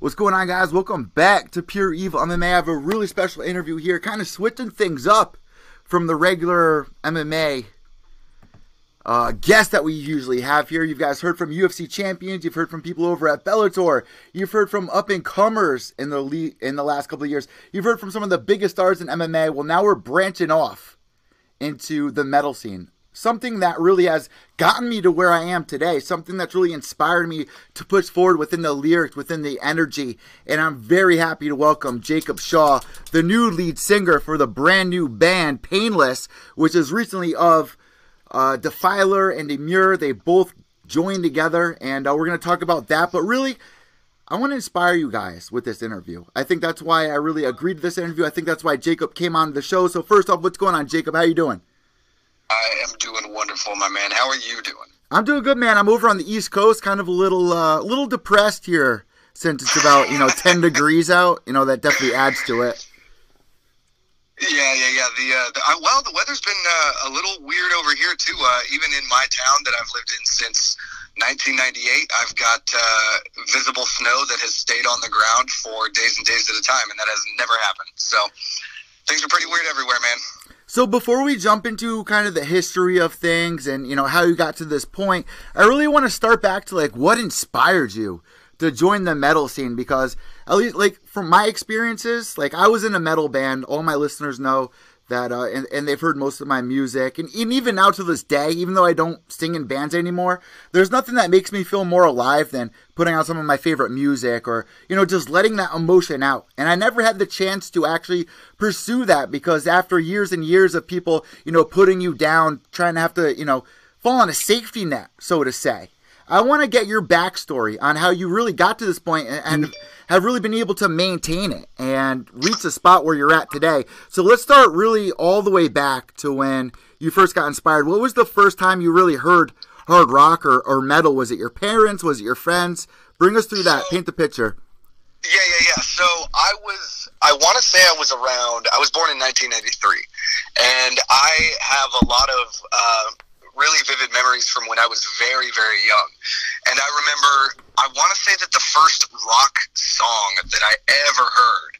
What's going on, guys? Welcome back to Pure Evil MMA. I have a really special interview here, kind of switching things up from the regular MMA uh, guests that we usually have here. You've guys heard from UFC champions. You've heard from people over at Bellator. You've heard from up and comers in the le- in the last couple of years. You've heard from some of the biggest stars in MMA. Well, now we're branching off into the metal scene something that really has gotten me to where I am today, something that's really inspired me to push forward within the lyrics, within the energy. And I'm very happy to welcome Jacob Shaw, the new lead singer for the brand new band Painless, which is recently of uh, Defiler and Emmure. They both joined together, and uh, we're going to talk about that. But really, I want to inspire you guys with this interview. I think that's why I really agreed to this interview. I think that's why Jacob came on the show. So first off, what's going on, Jacob? How you doing? I am doing wonderful, my man. How are you doing? I'm doing good, man. I'm over on the East Coast, kind of a little, uh, little depressed here since it's about you know 10 degrees out. You know that definitely adds to it. Yeah, yeah, yeah. The, uh, the uh, well, the weather's been uh, a little weird over here too. Uh, even in my town that I've lived in since 1998, I've got uh, visible snow that has stayed on the ground for days and days at a time, and that has never happened. So things are pretty weird everywhere, man. So before we jump into kind of the history of things and you know how you got to this point, I really want to start back to like what inspired you to join the metal scene because at least like from my experiences, like I was in a metal band. All my listeners know that uh, and, and they've heard most of my music. And, and even now to this day even though i don't sing in bands anymore there's nothing that makes me feel more alive than putting out some of my favorite music or you know just letting that emotion out. And i never had the chance to actually pursue that because after years and years of people you know putting you down trying to have to you know fall on a safety net so to say I want to get your backstory on how you really got to this point and have really been able to maintain it and reach the spot where you're at today. So let's start really all the way back to when you first got inspired. What was the first time you really heard hard rock or, or metal? Was it your parents? Was it your friends? Bring us through that. Paint the picture. Yeah, yeah, yeah. So I was, I want to say I was around, I was born in 1993. And I have a lot of, uh, really vivid memories from when I was very, very young. And I remember, I want to say that the first rock song that I ever heard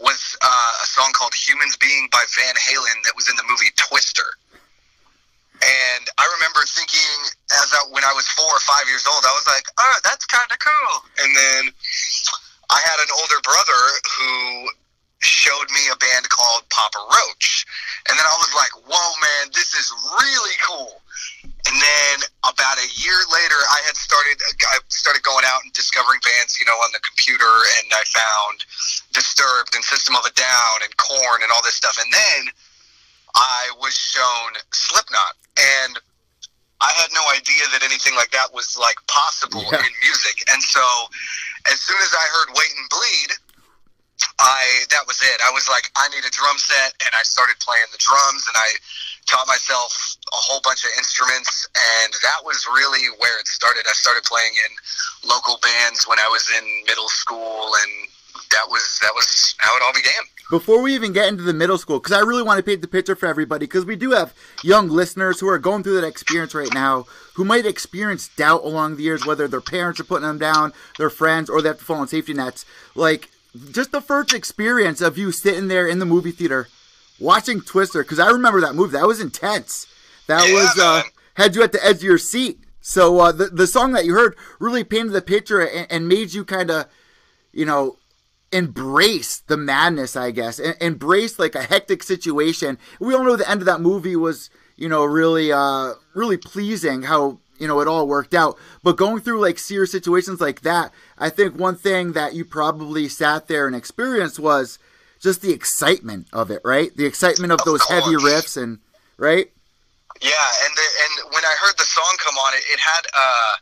was uh, a song called Humans Being by Van Halen that was in the movie Twister. And I remember thinking, as I, when I was four or five years old, I was like, "Oh, that's kind of cool." And then I had an older brother who showed me a band called Papa Roach, and then I was like, "Whoa, man, this is really cool!" And then about a year later, I had started. I started going out and discovering bands, you know, on the computer, and I found Disturbed and System of a Down and Korn and all this stuff. And then I was shown Slipknot, and I had no idea that anything like that was like possible yeah. in music. And so, as soon as I heard Wait and Bleed, I that was it. I was like, I need a drum set, and I started playing the drums, and I taught myself a whole bunch of instruments, and that was really where it started. I started playing in local bands when I was in middle school, and that was that was how it all began. Before we even get into the middle school, because I really want to paint the picture for everybody, because we do have young listeners who are going through that experience right now, who might experience doubt along the years, whether their parents are putting them down, their friends, or they have to fall on safety nets. Like just the first experience of you sitting there in the movie theater watching Twister because I remember that movie. That was intense. That yeah, was uh, had you at the edge of your seat. So uh, the the song that you heard really painted the picture and, and made you kind of, you know, embrace the madness. I guess and, embrace like a hectic situation. We all know the end of that movie was you know really uh, really pleasing how you know it all worked out. But going through like serious situations like that, I think one thing that you probably sat there and experienced was just the excitement of it, right? The excitement of, of those course. heavy riffs and right. Yeah, and the, and when I heard the song come on, it, it had uh,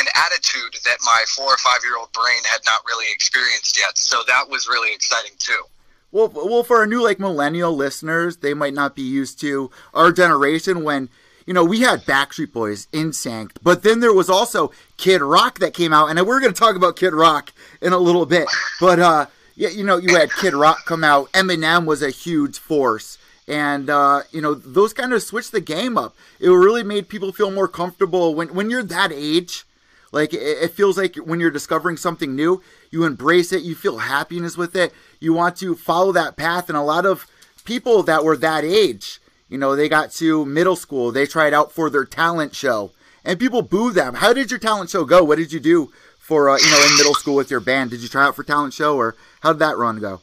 an attitude that my four or five year old brain had not really experienced yet. So that was really exciting too. Well, well, for our new like millennial listeners, they might not be used to our generation when you know we had Backstreet Boys, NSYNC, but then there was also Kid Rock that came out, and we're going to talk about Kid Rock in a little bit, but. uh yeah, you know, you had Kid Rock come out. Eminem was a huge force. And, uh, you know, those kind of switched the game up. It really made people feel more comfortable when, when you're that age. Like it, it feels like when you're discovering something new, you embrace it, you feel happiness with it, you want to follow that path. And a lot of people that were that age, you know, they got to middle school, they tried out for their talent show, and people boo them. How did your talent show go? What did you do for uh, you know in middle school with your band? Did you try out for talent show, or how did that run go?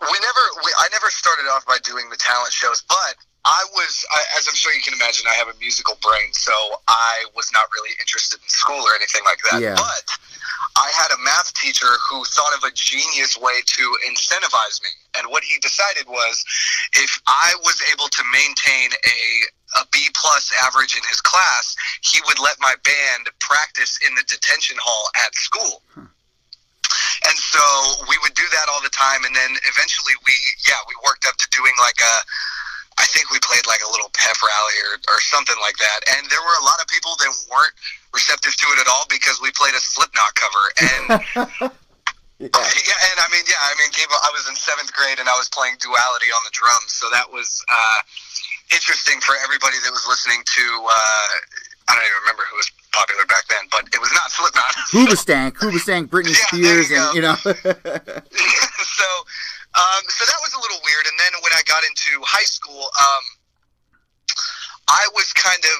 We never, we, I never started off by doing the talent shows, but I was, I, as I'm sure you can imagine, I have a musical brain, so I was not really interested in school or anything like that. Yeah. But I had a math teacher who thought of a genius way to incentivize me. And what he decided was if I was able to maintain a a B plus average in his class, he would let my band practice in the detention hall at school. And so we would do that all the time, and then eventually we, yeah, we worked up to doing like a, I think we played like a little pep rally or, or something like that. And there were a lot of people that weren't receptive to it at all because we played a Slipknot cover. And Yeah. yeah, and I mean, yeah, I mean, Gabe, I was in seventh grade and I was playing duality on the drums, so that was uh, interesting for everybody that was listening to. Uh, I don't even remember who was popular back then, but it was not Slipknot. Hoobastank, Hoobastank, Britney Yeah, Spears, you and you know. so, um, so that was a little weird. And then when I got into high school, um, I was kind of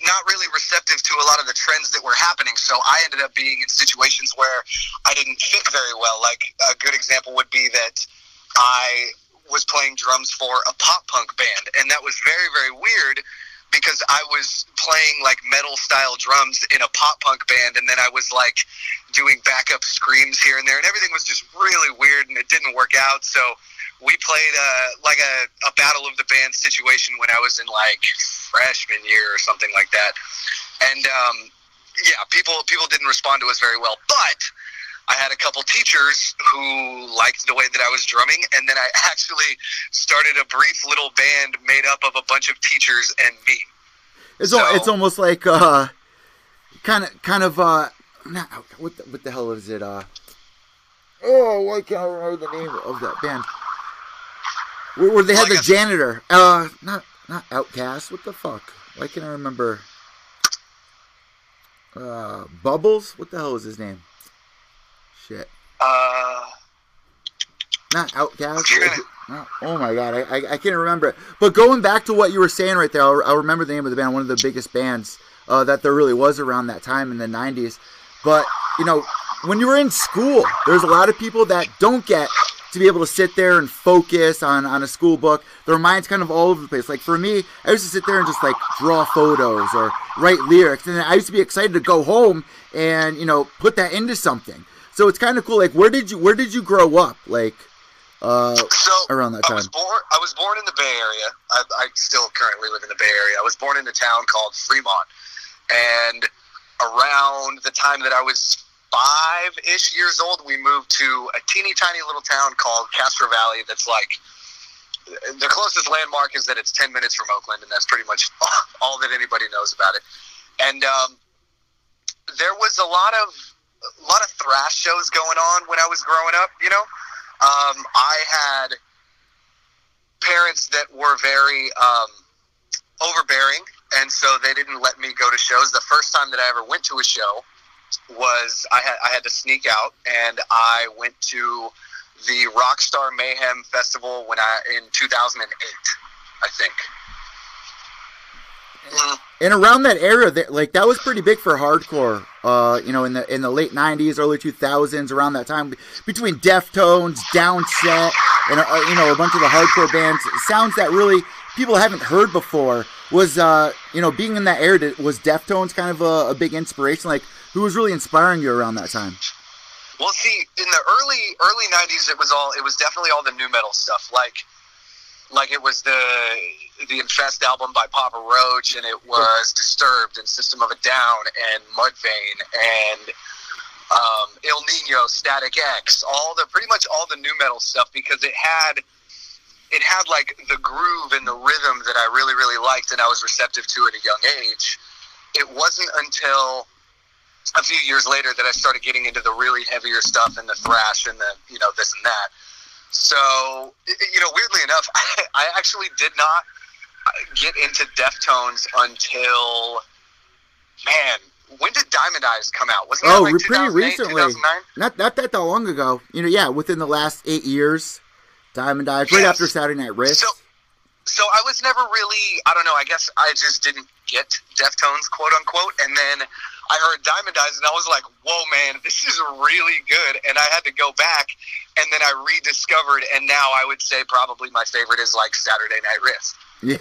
not really receptive to a lot of the trends that were happening. So I ended up being in situations where I didn't fit very well. Like a good example would be that I was playing drums for a pop punk band, and that was very, very weird because I was playing like metal style drums in a pop punk band, and then I was like doing backup screams here and there, and everything was just really weird, and it didn't work out. So we played uh, like a, a battle of the band situation when I was in like freshman year or something like that, and um, yeah, people people didn't respond to us very well, but. I had a couple teachers who liked the way that I was drumming, and then I actually started a brief little band made up of a bunch of teachers and me. It's al- it's almost like uh, kind of kind of uh, not, what the, what the hell is it? Uh, oh, why can't I remember the name of that band? Where, where they had Well, the janitor. Uh, not not OutKast. What the fuck? Why can't I remember? Uh, Bubbles. What the hell is his name? Shit. Uh, Not OutKast. I'm trying No. Oh my god, I, I, I can't remember it. But going back to what you were saying right there, I'll, I'll remember the name of the band, one of the biggest bands uh, that there really was around that time in the 90s. But, you know, when you were in school, there's a lot of people that don't get to be able to sit there and focus on, on a school book. Their mind's kind of all over the place. Like for me, I used to sit there and just like draw photos or write lyrics. And I used to be excited to go home and, you know, put that into something. So it's kind of cool. Like, where did you where did you grow up? Like, uh, so around that I was time. born. I was born in the Bay Area. I, I still currently live in the Bay Area. I was born in a town called Fremont, and around the time that I was five-ish years old, we moved to a teeny tiny little town called Castro Valley. That's like the closest landmark is that it's ten minutes from Oakland, and that's pretty much all that anybody knows about it. And um, there was a lot of a lot of thrash shows going on when I was growing up. You know, um, I had parents that were very um, overbearing, and so they didn't let me go to shows. The first time that I ever went to a show was I had I had to sneak out, and I went to the Rockstar Mayhem Festival when I in 2008, I think. And around that era, that like that was pretty big for hardcore. Uh, you know, in the in the late '90s, early 2000s, around that time, between Deftones, Downset, and uh, you know a bunch of the hardcore bands, sounds that really people haven't heard before. Was uh, you know, being in that era, did- was Deftones kind of a, a big inspiration? Like, who was really inspiring you around that time? Well, see, in the early early '90s, it was all it was definitely all the new metal stuff, like like it was the the Infest album by Papa Roach, and it was Disturbed and System of a Down and Mudvayne and um, Ill Niño, Static X, all the pretty much all the new metal stuff because it had it had like the groove and the rhythm that I really really liked, and I was receptive to at a young age. It wasn't until a few years later that I started getting into the really heavier stuff and the thrash and the you know this and that. So you know, weirdly enough, I, I actually did not get into Deftones until man. When did Diamond Eyes come out? Wasn't Oh, that like pretty recently. 2009? Not not that that long ago. You know, yeah, within the last eight years, Diamond Eyes, right after Saturday Night Wrist. So, so I was never really, I don't know, I guess I just didn't get Deftones, quote unquote. And then I heard Diamond Eyes and I was like, whoa, man, this is really good. And I had to go back and then I rediscovered. And now I would say probably my favorite is like Saturday Night Wrist. Yeah.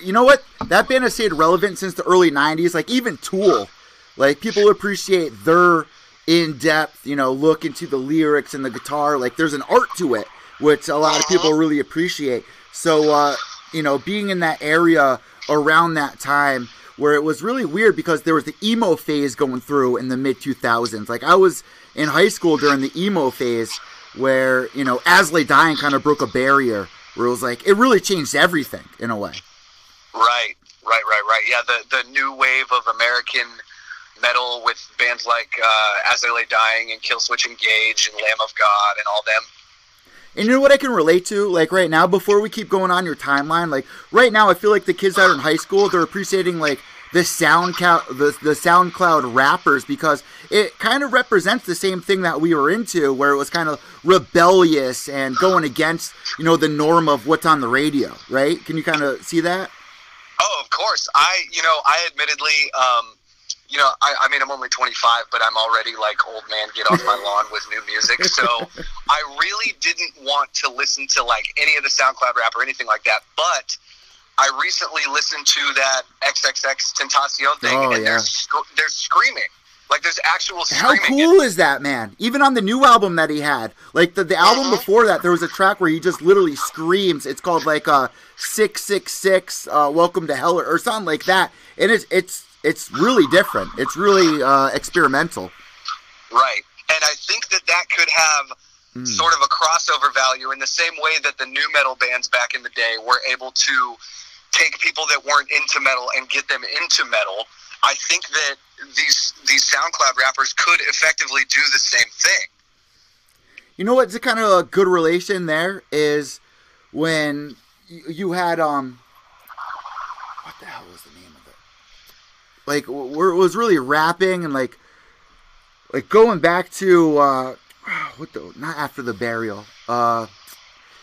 You know what? That band has stayed relevant since the early 90s. Like, even Tool. Like, people appreciate their in depth, you know, look into the lyrics and the guitar. Like, there's an art to it, which a lot of people really appreciate. So, uh, you know, being in that area around that time where it was really weird because there was the emo phase going through in the mid 2000s. Like, I was in high school during the emo phase where, you know, As Lay Dying kind of broke a barrier where it was like, it really changed everything in a way. Right, right, right, right. Yeah, the, the new wave of American metal with bands like uh, As They Lay Dying and Killswitch Engage and Lamb of God and all them. And you know what I can relate to? Like right now, before we keep going on your timeline, like right now, I feel like the kids that are in high school, they're appreciating like the SoundCloud, the, the SoundCloud rappers because it kind of represents the same thing that we were into, where it was kind of rebellious and going against, you know, the norm of what's on the radio, right? Can you kind of see that? Oh, of course. I, you know, I admittedly, um, you know, I, I mean, I'm only 25, but I'm already like old man, get off my lawn with new music. So I really didn't want to listen to like any of the SoundCloud rap or anything like that. But I recently listened to that XXX Tentacion thing, Oh, and yeah. they're sc- they're screaming like there's actual screaming. How cool is that, man? Even on the new album that he had, like the, the album Uh-huh. before that, there was a track where he just literally screams. It's called like uh six six six, uh, Welcome to Hell or, or something like that, and it's it's it's really different. It's really uh, experimental. Right. And I think that that could have Mm. sort of a crossover value in the same way that the new metal bands back in the day were able to take people that weren't into metal and get them into metal. I think that these these SoundCloud rappers could effectively do the same thing. You know what's a kind of a good relation there is when you, had um what the hell was the name of it? Like where it was really rapping and like like going back to uh what the not after the burial. Uh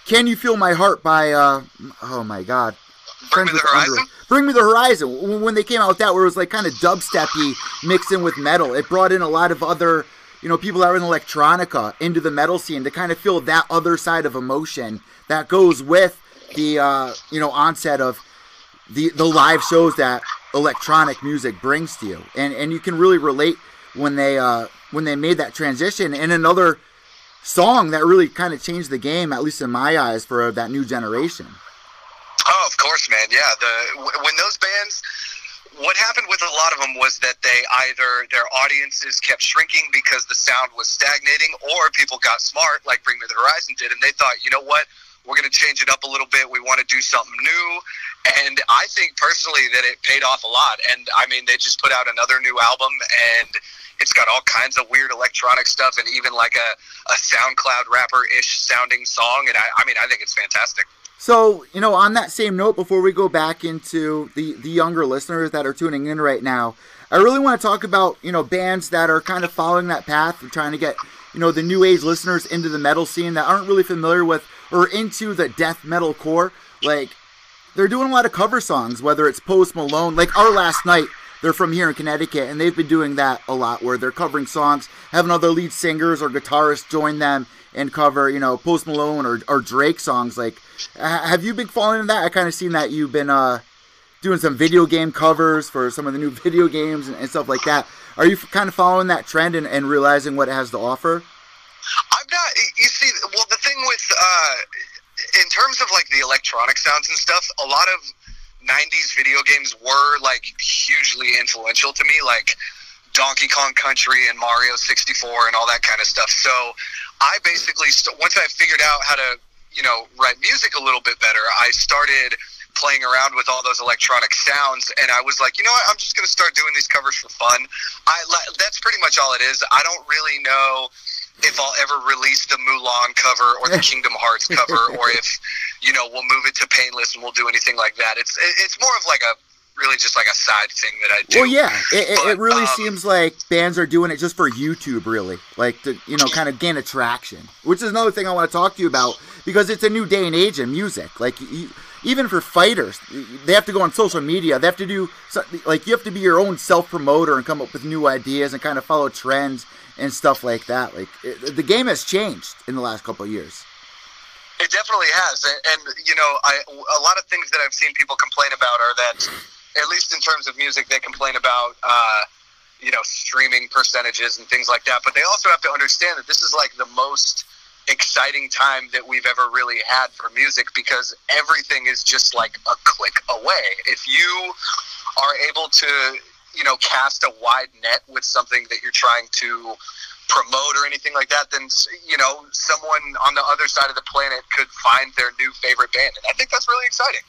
Can You Feel My Heart by uh oh my god. Bring Me the with Horizon? Bring Me the Horizon. When- When they came out with that, where it was like kind of dubsteppy mixed in with metal, it brought in a lot of other, you know, people that were in electronica into the metal scene to kind of feel that other side of emotion that goes with the, uh, you know, onset of the the live shows that electronic music brings to you, and and you can really relate when they uh, when they made that transition. And another song that really kind of changed the game, at least in my eyes, for that new generation. Oh, of course, man. Yeah, the when those bands, what happened with a lot of them was that they either their audiences kept shrinking because the sound was stagnating, or people got smart, like Bring Me the Horizon did, and they thought, you know what, we're going to change it up a little bit. We want to do something new, and I think personally that it paid off a lot. And I mean, they just put out another new album, and it's got all kinds of weird electronic stuff, and even like a a SoundCloud rapper ish sounding song. And I, I mean, I think it's fantastic. So, you know, on that same note, before we go back into the, the younger listeners that are tuning in right now, I really want to talk about, you know, bands that are kind of following that path and trying to get, you know, the new age listeners into the metal scene that aren't really familiar with or into the death metal core. Like, they're doing a lot of cover songs, whether it's Post Malone, like our last night, they're from here in Connecticut, and they've been doing that a lot, where they're covering songs, having other lead singers or guitarists join them and cover, you know, Post Malone or, or Drake songs. Like, have you been following into that? I kind of seen that you've been uh, doing some video game covers for some of the new video games and, and stuff like that. Are you kind of following that trend and, and realizing what it has to offer? I'm not. You see, well, the thing with, uh, in terms of like the electronic sounds and stuff, a lot of '90s video games were like hugely influential to me, like Donkey Kong Country and Mario 64 and all that kind of stuff. So I basically, st- once I figured out how to, you know, write music a little bit better, I started playing around with all those electronic sounds and I was like, you know what, I'm just going to start doing these covers for fun. I that's pretty much all it is. I don't really know if I'll ever release the Mulan cover or the Kingdom Hearts cover or if, you know, we'll move it to Painless and we'll do anything like that. It's it's more of like a really just like a side thing that I do. Well, yeah, it, it, But, it really um, seems like bands are doing it just for YouTube, really, like to you know kind of gain attraction. Which is another thing I want to talk to you about because it's a new day and age in music. Like you, even for fighters, they have to go on social media. They have to do like you have to be your own self promoter and come up with new ideas and kind of follow trends and stuff like that. Like it, the game has changed in the last couple of years. It definitely has, and, and you know, I a lot of things that I've seen people complain about are that, at least in terms of music, they complain about, uh, you know, streaming percentages and things like that. But they also have to understand that this is like the most exciting time that we've ever really had for music because everything is just like a click away. If you are able to, you know, cast a wide net with something that you're trying to promote or anything like that, then you know someone on the other side of the planet could find their new favorite band, and I think that's really exciting.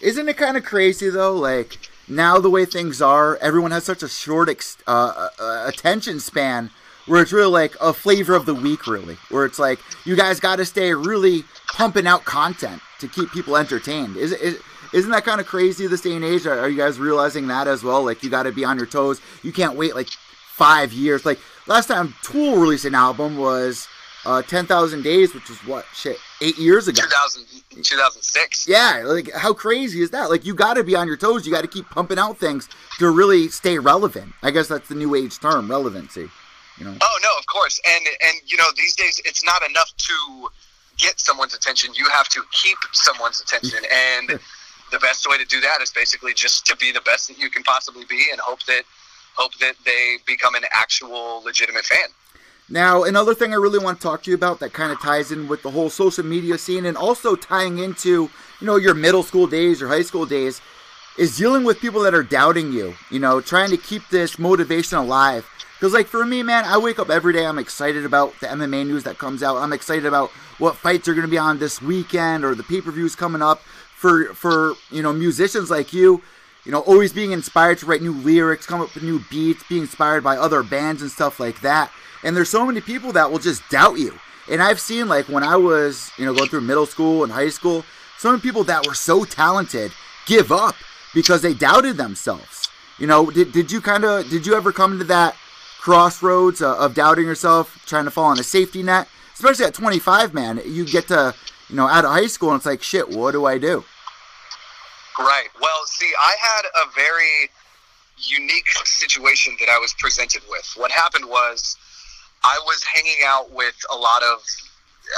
Isn't it kind of crazy though? Like now, the way things are, everyone has such a short ex- uh, uh, attention span, where it's really like a flavor of the week, really. Where it's like you guys got to stay really pumping out content to keep people entertained. Is it? Is, isn't that kind of crazy this day and age? Are, are you guys realizing that as well? Like you got to be on your toes. You can't wait like five years. Like last time Tool released an album was uh, Ten Thousand Days, which was what shit eight years ago. 2000, 2006. Yeah, like how crazy is that? Like you got to be on your toes. You got to keep pumping out things to really stay relevant. I guess that's the new age term, relevancy. You know. Oh no, of course, and and you know these days it's not enough to get someone's attention. You have to keep someone's attention, and the best way to do that is basically just to be the best that you can possibly be, and hope that hope that they become an actual legitimate fan. Now, another thing I really want to talk to you about that kind of ties in with the whole social media scene and also tying into, you know, your middle school days, or high school days, is dealing with people that are doubting you, you know, trying to keep this motivation alive. Because, like, for me, man, I wake up every day, I'm excited about the MMA news that comes out. I'm excited about what fights are going to be on this weekend or the pay per views coming up for, for, you know, musicians like you you know, always being inspired to write new lyrics, come up with new beats, be inspired by other bands and stuff like that. And there's so many people that will just doubt you. And I've seen like when I was, you know, going through middle school and high school, so many people that were so talented give up because they doubted themselves. You know, did, did you kind of did you ever come to that crossroads uh, of doubting yourself, trying to fall on a safety net? Especially at 25, man, you get to, you know, out of high school and it's like, shit, what do I do? Right. Well, see, I had a very unique situation that I was presented with. What happened was I was hanging out with a lot of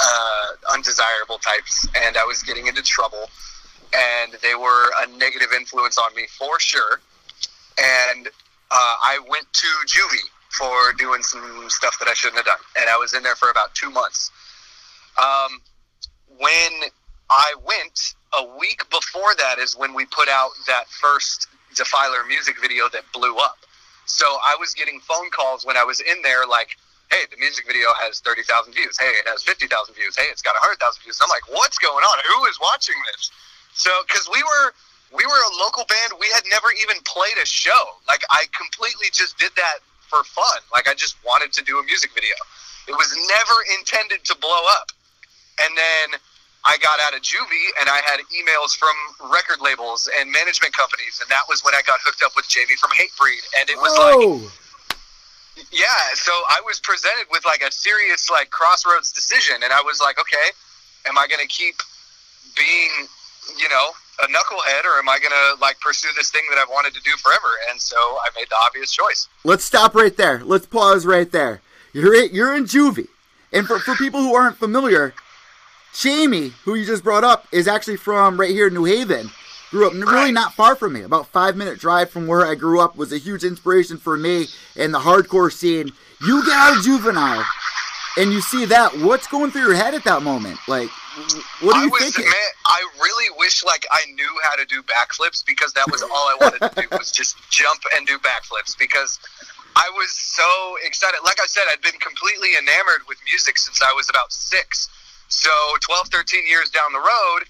uh, undesirable types, and I was getting into trouble, and they were a negative influence on me for sure. And uh, I went to juvie for doing some stuff that I shouldn't have done, and I was in there for about two months. Um, when I went, a week before that is when we put out that first Defiler music video that blew up. So I was getting phone calls when I was in there, like, "Hey, the music video has thirty thousand views. Hey, it has fifty thousand views. Hey, it's got hundred thousand views." I'm like, "What's going on? Who is watching this?" So, because we were we were a local band, we had never even played a show. Like, I completely just did that for fun. Like, I just wanted to do a music video. It was never intended to blow up. And then I got out of juvie and I had emails from record labels and management companies, and that was when I got hooked up with Jamie from Hatebreed, and it was like, yeah. So I was presented with like a serious like crossroads decision, and I was like, okay, am I going to keep being, you know, a knucklehead, or am I going to like pursue this thing that I've wanted to do forever? And so I made the obvious choice. let's stop right there. Let's pause right there. You're in, you're in juvie, and for for people who aren't familiar, Jamie, who you just brought up, is actually from right here in New Haven. Grew up really not far from me, about five minute drive from where I grew up. Was a huge inspiration for me in the hardcore scene. You get out of juvenile, and you see that. What's going through your head at that moment? Like, what are I you was, thinking? man, I really wish like I knew how to do backflips because that was all I wanted to do was just jump and do backflips because I was so excited. Like I said, I'd been completely enamored with music since I was about six. So 12, 13 years down the road,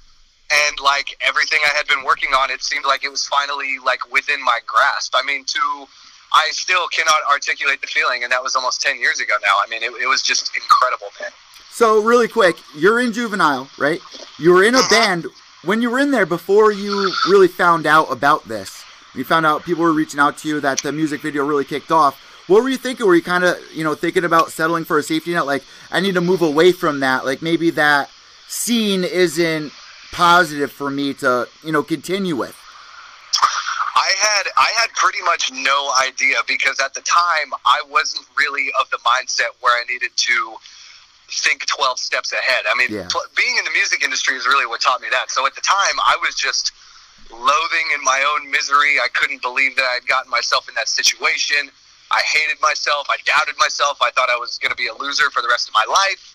and like everything I had been working on, it seemed like it was finally like within my grasp. I mean, to I still cannot articulate the feeling, and that was almost 10 years ago now. I mean, it, it was just incredible, man. So really quick, you're in juvenile, right? You were in a Uh-huh. band. When you were in there before you really found out about this, you found out people were reaching out to you that the music video really kicked off. What were you thinking? Were you kind of, you know, thinking about settling for a safety net? Like, I need to move away from that. Like, maybe that scene isn't positive for me to, you know, continue with. I had I had pretty much no idea because at the time I wasn't really of the mindset where I needed to think 12 steps ahead. I mean, Yeah. pl- being in the music industry is really what taught me that. So at the time, I was just loathing in my own misery. I couldn't believe that I had gotten myself in that situation. I hated myself. I doubted myself. I thought I was going to be a loser for the rest of my life.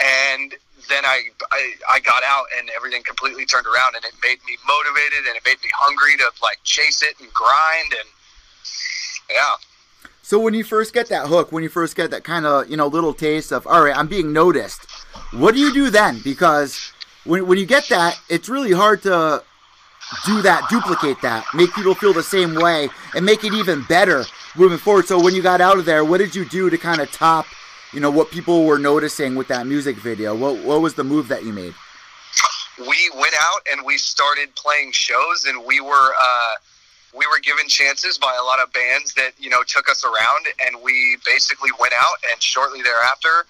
And then I, I I got out and everything completely turned around and it made me motivated and it made me hungry to like chase it and grind and yeah. So when you first get that hook, when you first get that kind of, you know, little taste of, all right, I'm being noticed, what do you do then? Because when, when you get that, it's really hard to do that, duplicate that, make people feel the same way, and make it even better moving forward. So when you got out of there, what did you do to kind of top, you know, what people were noticing with that music video? What, what was the move that you made? we went out and we started playing shows and we were uh, we were given chances by a lot of bands that you know took us around and we basically went out and shortly thereafter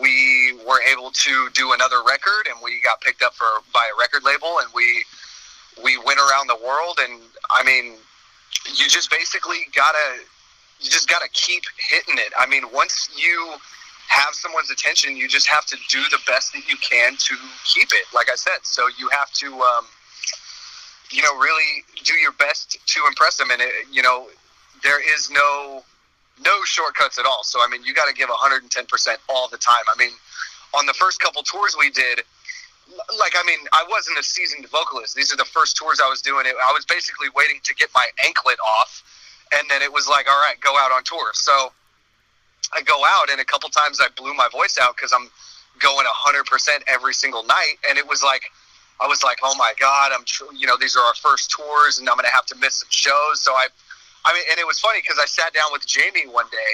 we were able to do another record and we got picked up for by a record label and we we went around the world and I mean you just basically gotta you just gotta keep hitting it. I mean once you have someone's attention, you just have to do the best that you can to keep it. Like I said, so you have to, um, you know, really do your best to impress them. And it, you know, there is no no shortcuts at all. So I mean, you got to give 110 percent all the time. I mean, on the first couple tours we did. Like I mean, I wasn't a seasoned vocalist. These are the first tours I was doing. It. I was basically waiting to get my anklet off, and then it was like, all right, go out on tour. So I go out, and a couple times I blew my voice out because I'm going 100% every single night. And it was like, I was like, oh my God, I'm, tr- you know, these are our first tours, and I'm going to have to miss some shows. So I, I mean, and it was funny because I sat down with Jamie one day,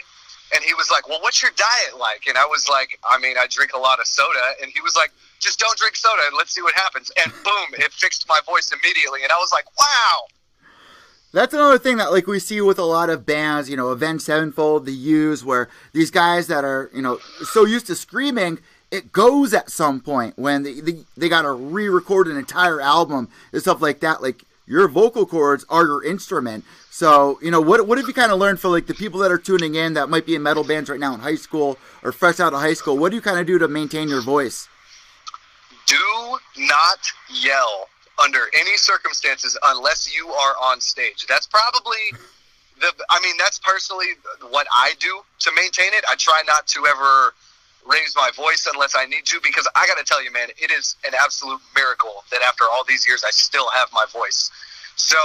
and he was like, well, what's your diet like? And I was like, I mean, I drink a lot of soda. And he was like, just don't drink soda and let's see what happens. And boom, it fixed my voice immediately. And I was like, wow. That's another thing that like we see with a lot of bands, you know, Avenged Sevenfold, the Used, where these guys that are, you know, so used to screaming, it goes at some point when they they, they got to re-record an entire album and stuff like that. Like your vocal cords are your instrument. So, you know, what what have you kind of learned for like the people that are tuning in that might be in metal bands right now in high school or fresh out of high school? What do you kind of do to maintain your voice? do not yell under any circumstances unless you are on stage. That's probably the. I mean, that's personally what I do to maintain it. I try not to ever raise my voice unless I need to because I got to tell you, man, it is an absolute miracle that after all these years I still have my voice. So,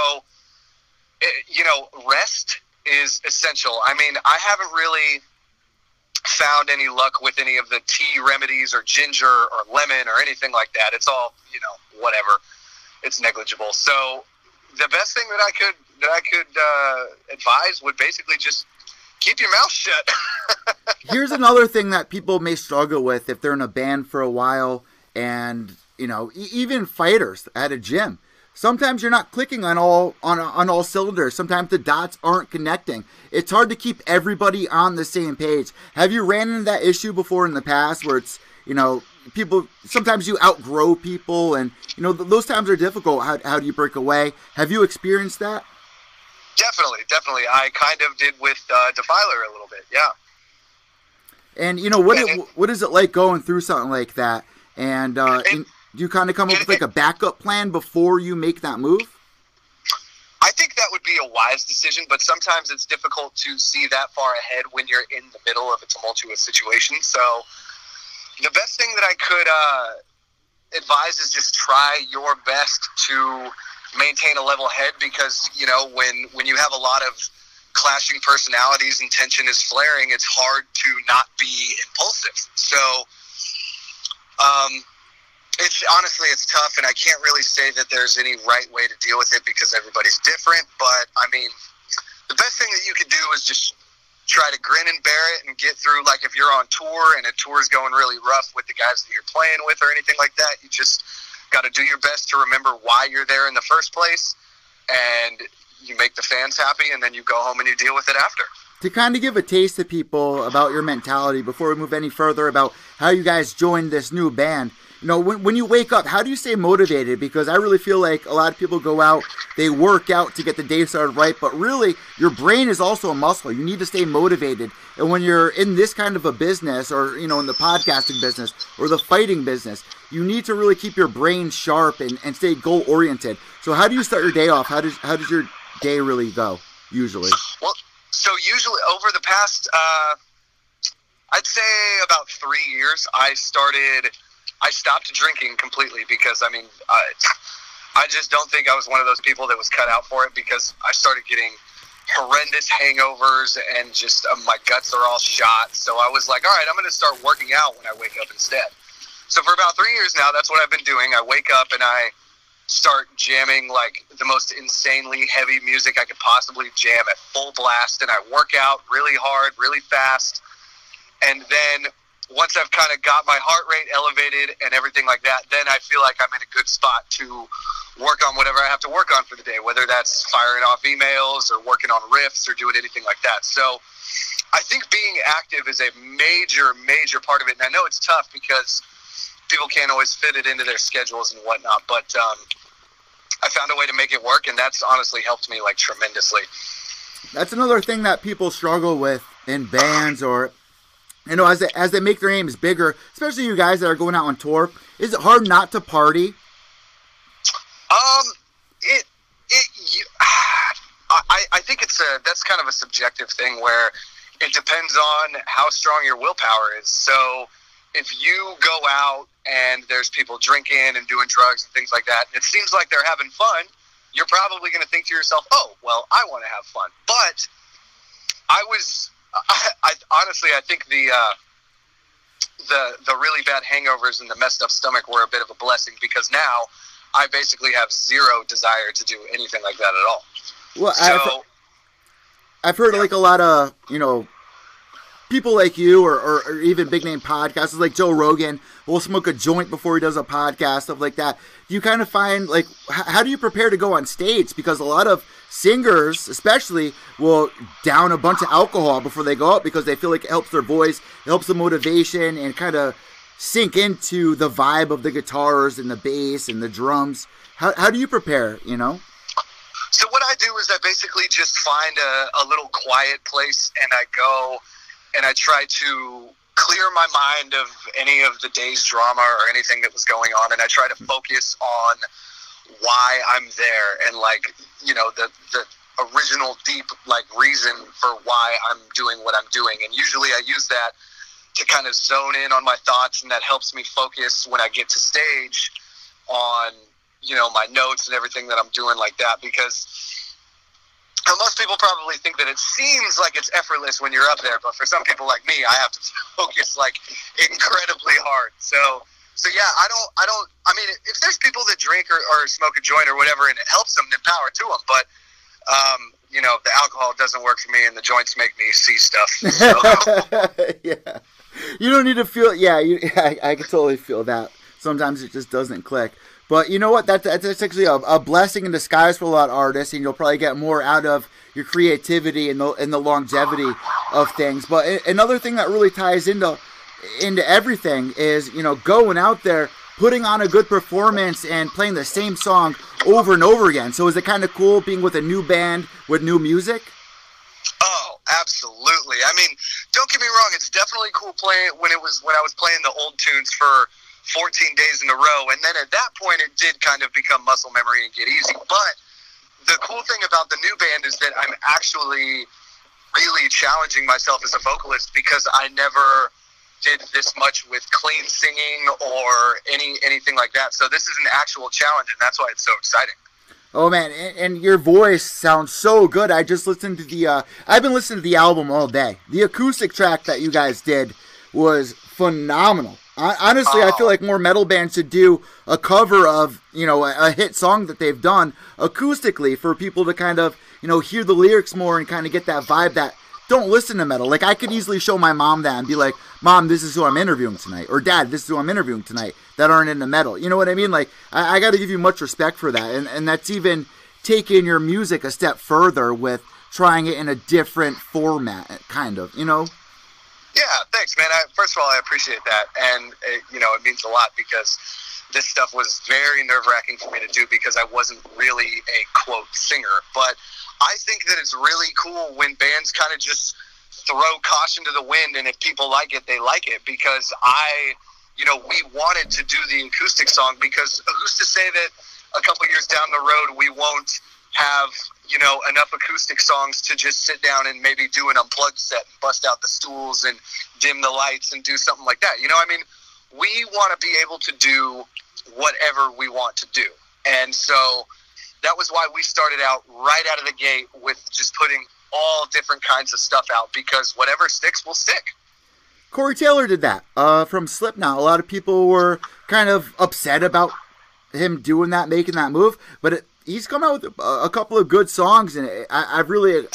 it, you know, rest is essential. I mean, I haven't really found any luck with any of the tea remedies or ginger or lemon or anything like that. It's all, you know, whatever. It's negligible. So the best thing that I could that I could uh, advise would basically just keep your mouth shut. Here's another thing that people may struggle with if they're in a band for a while and, you know, even fighters at a gym. Sometimes you're not clicking on all on on all cylinders. Sometimes the dots aren't connecting. It's hard to keep everybody on the same page. Have you ran into that issue before in the past where it's, you know, people sometimes you outgrow people and, you know, th- those times are difficult. How how do you break away? Have you experienced that? definitely, definitely. I kind of did with uh, Defiler a little bit. Yeah. And you know what? It, it- what is it like going through something like that? And uh, It- and do you kind of come up it- with like a backup plan before you make that move? I think that would be a wise decision, but sometimes it's difficult to see that far ahead when you're in the middle of a tumultuous situation. So, the best thing that I could uh, advise is just try your best to maintain a level head because you know when when you have a lot of clashing personalities and tension is flaring, it's hard to not be impulsive. So, um, it's honestly it's tough, and I can't really say that there's any right way to deal with it because everybody's different. But I mean, the best thing that you could do is just try to grin and bear it and get through. Like if you're on tour and a tour's going really rough with the guys that you're playing with or anything like that, you just got to do your best to remember why you're there in the first place, and you make the fans happy, and then you go home and you deal with it after. To kind of give a taste to people about your mentality before we move any further about how you guys joined this new band. You know, when, when you wake up, how do you stay motivated? Because I really feel like a lot of people go out, they work out to get the day started right, but really, your brain is also a muscle. You need to stay motivated. And when you're in this kind of a business, or, you know, in the podcasting business, or the fighting business, you need to really keep your brain sharp and, and stay goal oriented. So, how do you start your day off? How does, how does your day really go, usually? Well, so usually over the past, uh, I'd say about three years, I started I stopped drinking completely because I mean, I, I just don't think I was one of those people that was cut out for it because I started getting horrendous hangovers and just uh, my guts are all shot. So I was like, all right, I'm going to start working out when I wake up instead. So for about three years now, that's what I've been doing. I wake up and I start jamming like the most insanely heavy music I could possibly jam at full blast, and I work out really hard, really fast. And then once I've kind of got my heart rate elevated and everything like that, then I feel like I'm in a good spot to work on whatever I have to work on for the day, whether that's firing off emails or working on riffs or doing anything like that. So I think being active is a major, major part of it. And I know it's tough because people can't always fit it into their schedules and whatnot, but um, I found a way to make it work, and that's honestly helped me like tremendously. That's another thing that people struggle with in bands or you know, as they, as they make their names bigger, especially you guys that are going out on tour, is it hard not to party? Um, it it you, I I think it's a that's kind of a subjective thing where it depends on how strong your willpower is. So if you go out and there's people drinking and doing drugs and things like that, it seems like they're having fun. You're probably going to think to yourself, "Oh, well, I want to have fun." But I was I, I honestly, I think the uh, the the really bad hangovers and the messed up stomach were a bit of a blessing because now I basically have zero desire to do anything like that at all. Well, so, I've, I've heard yeah. like a lot of you know people like you or, or, or, even big name podcasters like Joe Rogan will smoke a joint before he does a podcast, stuff like that. Do you kind of find like how do you prepare to go on stage? Because a lot of singers, especially, will down a bunch of alcohol before they go out because they feel like it helps their voice, helps the motivation, and kind of sink into the vibe of the guitars and the bass and the drums. How, how do you prepare? You know. So what I do is I basically just find a, a little quiet place and I go and I try to clear my mind of any of the day's drama or anything that was going on, and I try to focus on why I'm there and like you know the the original deep like reason for why I'm doing what I'm doing, and usually I use that to kind of zone in on my thoughts, and that helps me focus when I get to stage on you know my notes and everything that I'm doing like that because most people probably think that it seems like it's effortless when you're up there, but for some people like me, I have to focus like incredibly hard. So, so yeah, I don't, I don't. I mean, if there's people that drink or, or smoke a joint or whatever, and it helps them, then power to them. But, um, you know, the alcohol doesn't work for me, and the joints make me see stuff. So. yeah, you don't need to feel. Yeah, you, I, I can totally feel that. Sometimes it just doesn't click. But you know what? That, that's actually a, a, blessing in disguise for a lot of artists, and you'll probably get more out of your creativity and the, and the longevity of things. But another thing that really ties into into everything is you know going out there, putting on a good performance, and playing the same song over and over again. So is it kind of cool being with a new band with new music? Oh, absolutely. I mean, don't get me wrong; it's definitely cool playing when it was when I was playing the old tunes for 14 days in a row. And then at that point, it did kind of become muscle memory and get easy. But the cool thing about the new band is that I'm actually really challenging myself as a vocalist because I never did this much with clean singing or any anything like that. So this is an actual challenge, and that's why it's so exciting. Oh man, and, and, your voice sounds so good. I just listened to the. Uh, I've been listening to the album all day. The acoustic track that you guys did was phenomenal. Honestly, I feel like more metal bands should do a cover of you know a, hit song that they've done acoustically for people to kind of you know hear the lyrics more and kind of get that vibe that don't listen to metal. Like I could easily show my mom that and be like, "Mom, this is who I'm interviewing tonight," or "Dad, this is who I'm interviewing tonight." That aren't into metal. You know what I mean? Like I, I got to give you much respect for that, and and that's even taking your music a step further with trying it in a different format, kind of, you know? Yeah, thanks, man. I, first of all, I appreciate that, and it, you know, it means a lot because this stuff was very nerve wracking for me to do because I wasn't really a quote singer. But I think that it's really cool when bands kind of just throw caution to the wind, and if people like it, they like it. Because I, you know, we wanted to do the acoustic song because who's to say that a couple years down the road we won't have you know enough acoustic songs to just sit down and maybe do an unplugged set and bust out the stools and dim the lights and do something like that you know i mean we want to be able to do whatever we want to do and so that was why we started out right out of the gate with just putting all different kinds of stuff out because whatever sticks will stick Corey Taylor did that uh, from Slipknot. A lot of people were kind of upset about him doing that, making that move, but it, he's come out with a, a couple of good songs, and I, I've really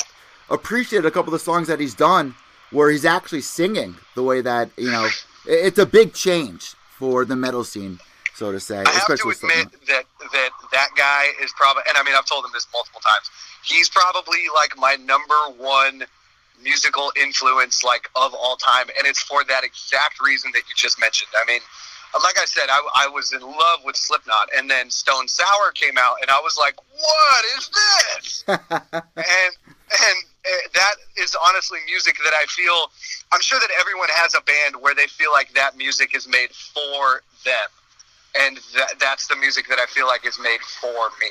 appreciated a couple of the songs that he's done where he's actually singing the way that you know. It's a big change for the metal scene, so to say. I have to admit Slipknot. that that that guy is probably, and I mean, I've told him this multiple times. He's probably like my number one musical influence like of all time and it's for that exact reason that you just mentioned i mean like i said i, I was in love with slipknot and then stone sour came out and i was like what is this and and uh, that is honestly music that i feel i'm sure that everyone has a band where they feel like that music is made for them and that, that's the music that i feel like is made for me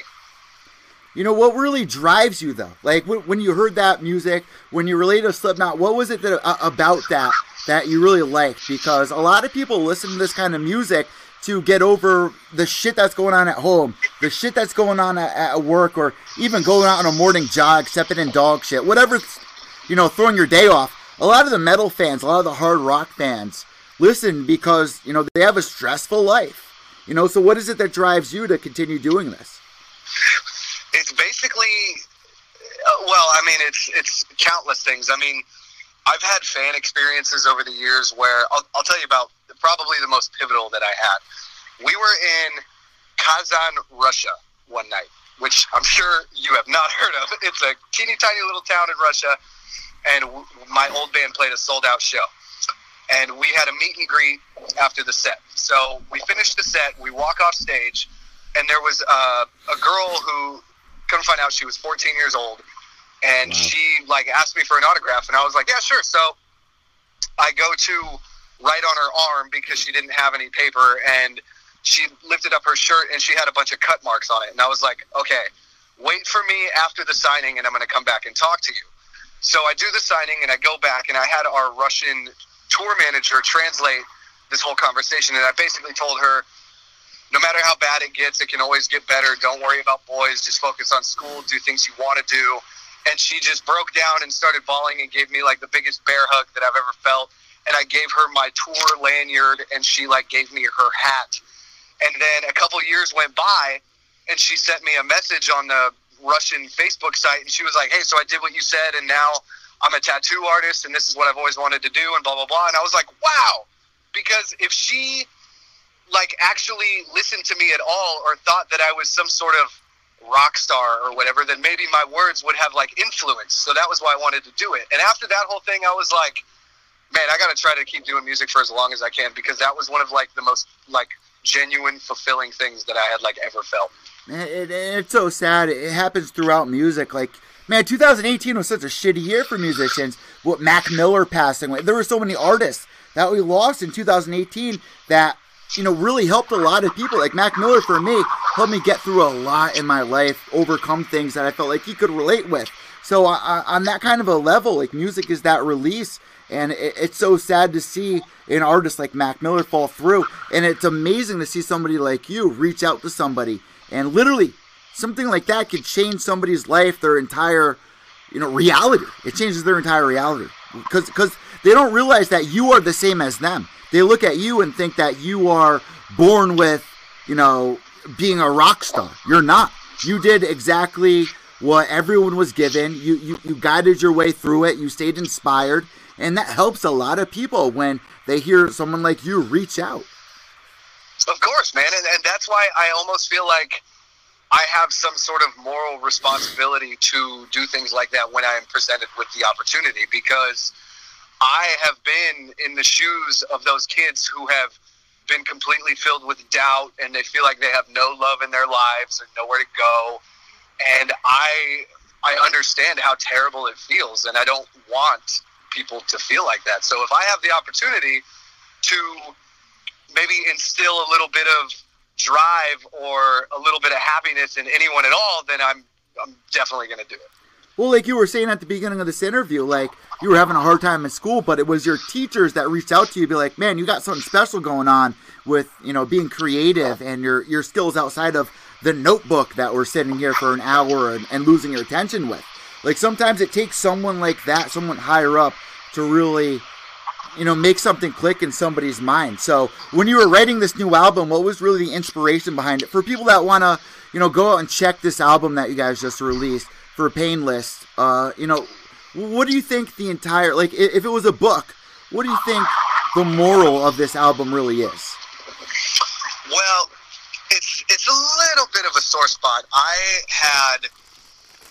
you know what really drives you though? Like when you heard that music, when you related to Slipknot, what was it that uh, about that that you really liked? Because a lot of people listen to this kind of music to get over the shit that's going on at home, the shit that's going on at, at work, or even going out on a morning jog, stepping in dog shit, whatever, you know, throwing your day off. A lot of the metal fans, a lot of the hard rock fans, listen because you know they have a stressful life. You know, so what is it that drives you to continue doing this? it's basically well i mean it's it's countless things. I mean i've had fan experiences over the years where i'll, I'll tell you about probably the most pivotal that i had. We were in kazan russia one night which i'm sure you have not heard of. It's a teeny tiny little town in russia and my old band played a sold out show and we had a meet and greet after the set so we finished the set we walk off stage and there was uh, a girl who couldn't find out she was 14 years old, and wow. she like asked me for an autograph, and I was like, yeah, sure. So I go to write on her arm because she didn't have any paper, and she lifted up her shirt and she had a bunch of cut marks on it, and I was like, okay, wait for me after the signing, and I'm going to come back and talk to you. So I do the signing, and I go back, and I had our Russian tour manager translate this whole conversation, and I basically told her no matter how bad it gets, it can always get better. Don't worry about boys. Just focus on school. Do things you want to do. And she just broke down and started bawling and gave me like the biggest bear hug that I've ever felt. And I gave her my tour lanyard, and she like gave me her hat. And then a couple years went by, and she sent me a message on the Russian Facebook site, and she was like, "Hey, so I did what you said, and now I'm a tattoo artist, and this is what I've always wanted to do, and blah blah blah." And I was like, "Wow!" Because if she like actually listened to me at all or thought that I was some sort of rock star or whatever, then maybe my words would have like influence. So that was why I wanted to do it. And after that whole thing, I was like, man, I got to try to keep doing music for as long as I can because that was one of like the most like genuine, fulfilling things that I had like ever felt. Man, it, it's so sad. It happens throughout music. Like, man, 2018 was such a shitty year for musicians. What Mac Miller passing away. There were so many artists that we lost in 2018 that you know, really helped a lot of people. Like Mac Miller for me helped me get through a lot in my life, overcome things that I felt like he could relate with. So uh, on that kind of a level, like music is that release, and it, it's so sad to see an artist like Mac Miller fall through, and it's amazing to see somebody like you reach out to somebody, and literally something like that could change somebody's life, their entire, you know, reality. It changes their entire reality because because they don't realize that you are the same as them they look at you and think that you are born with, you know, being a rock star. You're not. You did exactly what everyone was given. You, you, you guided your way through it. You stayed inspired. And that helps a lot of people when they hear someone like you reach out. Of course, man. And, and that's why I almost feel like I have some sort of moral responsibility to do things like that when I am presented with the opportunity because I have been in the shoes of those kids who have been completely filled with doubt and they feel like they have no love in their lives and nowhere to go. And I I understand how terrible it feels and I don't want people to feel like that. So if I have the opportunity to maybe instill a little bit of drive or a little bit of happiness in anyone at all, then I'm I'm definitely going to do it. Well, like you were saying at the beginning of this interview, like you were having a hard time in school, but it was your teachers that reached out to you, be like, "Man, you got something special going on with you know being creative and your your skills outside of the notebook that we're sitting here for an hour and, and losing your attention with." Like sometimes it takes someone like that, someone higher up, to really you know, make something click in somebody's mind. So when you were writing this new album, what was really the inspiration behind it? For people that want to, you know, go out and check this album that you guys just released for Painless, uh, you know, what do you think the entire, like, if it was a book, what do you think the moral of this album really is? Well, it's it's a little bit of a sore spot. I had,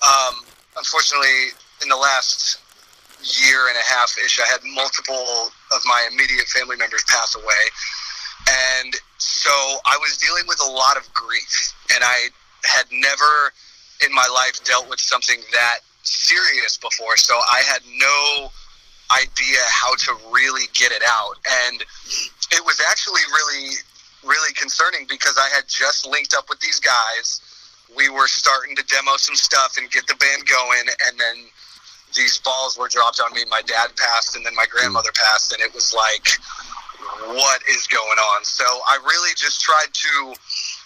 um, unfortunately, in the last year and a half ish, I had multiple of my immediate family members pass away. And so I was dealing with a lot of grief. And I had never in my life dealt with something that serious before. So I had no idea how to really get it out. And it was actually really, really concerning because I had just linked up with these guys. We were starting to demo some stuff and get the band going. And then these balls were dropped on me. My dad passed, and then my grandmother passed, and it was like, what is going on? So I really just tried to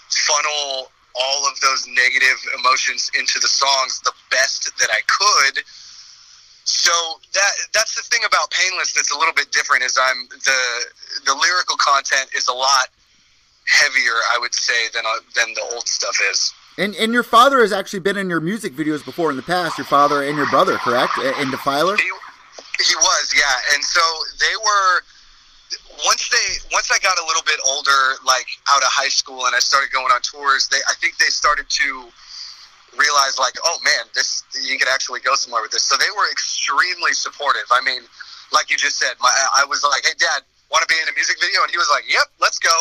funnel all of those negative emotions into the songs the best that I could. So that that's the thing about Painless that's a little bit different is I'm the the lyrical content is a lot heavier I would say than uh, than the old stuff is. And and your father has actually been in your music videos before in the past. Your father and your brother, correct? In Defiler. He, he was, yeah. And so they were once they once I got a little bit older, like out of high school, and I started going on tours. They I think they started to realize like, oh man, this you could actually go somewhere with this. So they were extremely supportive. I mean, like you just said, my I was like, hey, dad, want to be in a music video? And he was like, yep, let's go.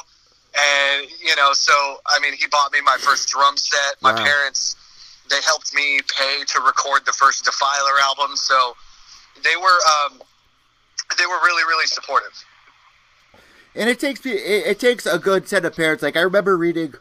And you know, so I mean, he bought me my first drum set. My wow. parents they helped me pay to record the first Defiler album, so they were um, they were really really supportive. And it takes it takes a good set of parents. Like I remember reading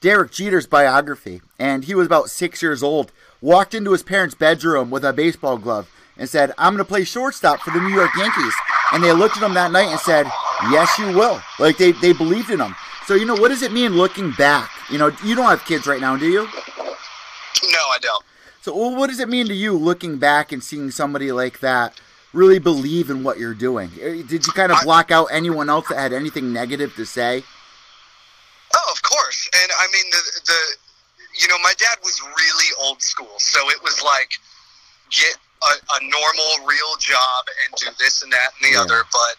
Derek Jeter's biography, and he was about six years old. Walked into his parents' bedroom with a baseball glove and said, "I'm going to play shortstop for the New York Yankees." And they looked at him that night and said, Yes, you will. Like they, they believed in him. So, you know, what does it mean looking back? You know, you don't have kids right now, do you? No, I don't. So, well, what does it mean to you looking back and seeing somebody like that really believe in what you're doing? Eh, did you kind of block out anyone else that had anything negative to say? Oh, of course. And I mean, the, the you know, my dad was really old school. So it was like, get a, a normal, real job and do this and that and the yeah. other. But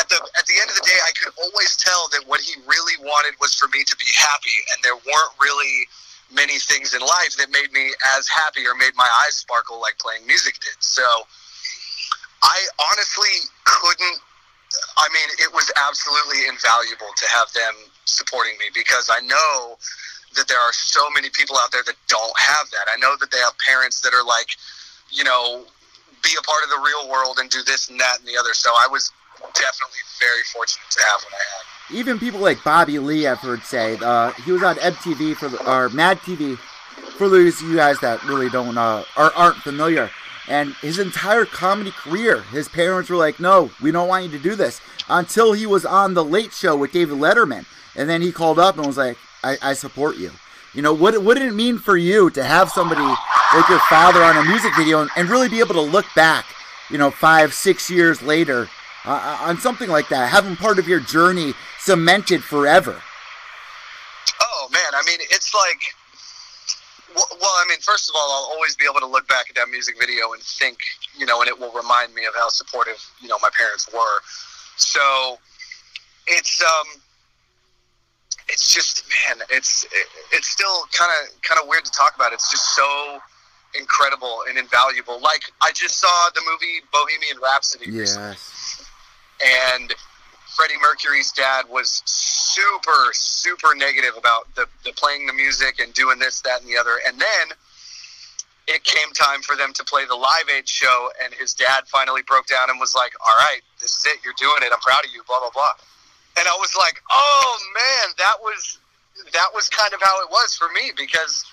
at the at the end of the day, I could always tell that what he really wanted was for me to be happy, and there weren't really many things in life that made me as happy or made my eyes sparkle like playing music did. So I honestly couldn't. I mean, it was absolutely invaluable to have them supporting me because I know that there are so many people out there that don't have that. I know that they have parents that are like, you know, be a part of the real world and do this and that and the other. So I was definitely very fortunate to have what I had. Even people like Bobby Lee, I've heard say, uh, he was on MTV for the, or Mad TV. For those of you guys that really don't uh, or aren't familiar, and his entire comedy career, his parents were like, "No, we don't want you to do this." Until he was on the Late Show with David Letterman, and then he called up and was like, "I, I support you." You know, what, what did it mean for you to have somebody like your father on a music video and, and really be able to look back, you know, five, six years later uh, uh, on something like that, having part of your journey cemented forever? Oh, man. I mean, it's like, well, I mean, first of all, I'll always be able to look back at that music video and think, you know, and it will remind me of how supportive, you know, my parents were. So it's, um, it's just man, it's it, it's still kind of kind of weird to talk about. It's just so incredible and invaluable. Like I just saw the movie Bohemian Rhapsody recently, Yes. and Freddie Mercury's dad was super super negative about the, the playing the music and doing this that and the other, and then. It came time for them to play the Live Aid show, and his dad finally broke down and was like, "All right, this is it. You're doing it. I'm proud of you." Blah blah blah. And I was like, "Oh man, that was that was kind of how it was for me because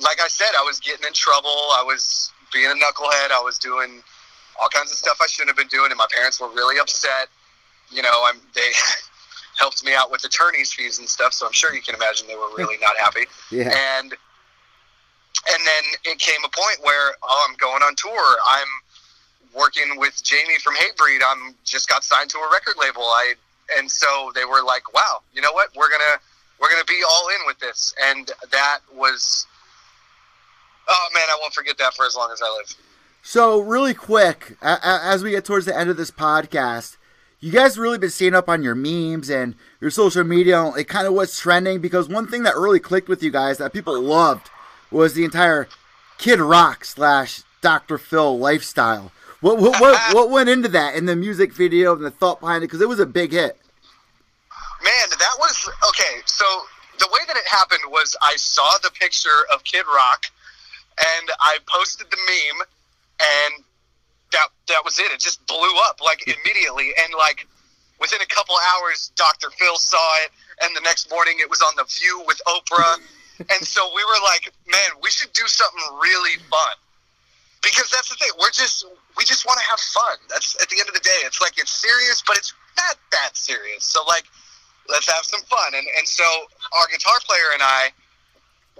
like I said, I was getting in trouble. I was being a knucklehead. I was doing all kinds of stuff I shouldn't have been doing, and my parents were really upset. You know, I'm they helped me out with attorney's fees and stuff, so I'm sure you can imagine they were really not happy. Yeah. And and then it came a point where oh, I'm going on tour. I'm working with Jamey from Hatebreed. I'm just got signed to a record label. I and so they were like, "Wow, you know what? We're gonna we're gonna be all in with this." And that was, oh man, I won't forget that for as long as I live. So, really quick, as we get towards the end of this podcast, you guys really been staying up on your memes and your social media, like kind of what's trending. Because one thing that really clicked with you guys that people loved was the entire Kid Rock slash Dr. Phil lifestyle. What what what, what went into that in the music video and the thought behind it? Because it was a big hit. Man, that was okay. So the way that it happened was I saw the picture of Kid Rock, and I posted the meme, and that that was it. It just blew up like immediately, and like within a couple hours, Dr. Phil saw it, and the next morning it was on the View with Oprah, and so we were like, man, we should do something really fun. Because that's the thing, we're just we just want to have fun. That's at the end of the day, it's like it's serious, but it's not that serious. So like let's have some fun. And and so our guitar player and I,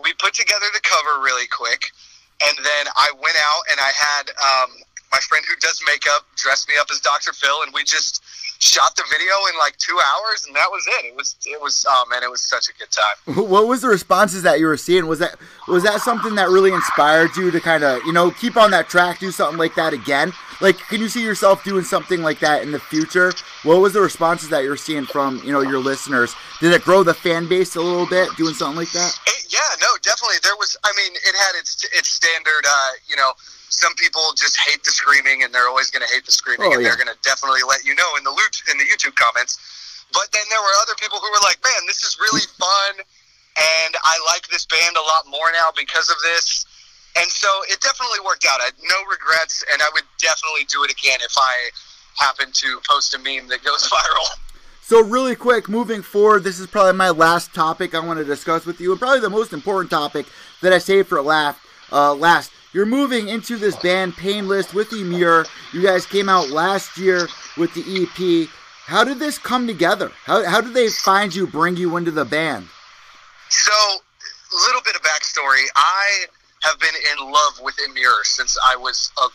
we put together the cover really quick, and then I went out and I had um, my friend who does makeup dressed me up as Dr. Phil, and we just shot the video in like two hours, and that was it. It was it was oh man, it was such a good time. What was the responses that you were seeing? Was that was that something that really inspired you to kind of you know keep on that track, do something like that again? Like, can you see yourself doing something like that in the future? What was the responses that you're seeing from you know your listeners? Did it grow the fan base a little bit doing something like that? It, yeah, no, definitely. There was. I mean, it had its its standard. Uh, you know, some people just hate the screaming, and they're always going to hate the screaming, Oh, and yeah. they're going to definitely let you know in the loot in the YouTube comments. But then there were other people who were like, "Man, this is really fun, and I like this band a lot more now because of this." And so it definitely worked out. I had no regrets, and I would definitely do it again if I happen to post a meme that goes viral. So really quick, moving forward, this is probably my last topic I want to discuss with you, and probably the most important topic that I saved for laugh, uh, last. You're moving into this band Painless with Emmure. You guys came out last year with the EP. How did this come together? How, how did they find you, bring you into the band? So, a little bit of backstory. I have been in love with Emmure since I was uh,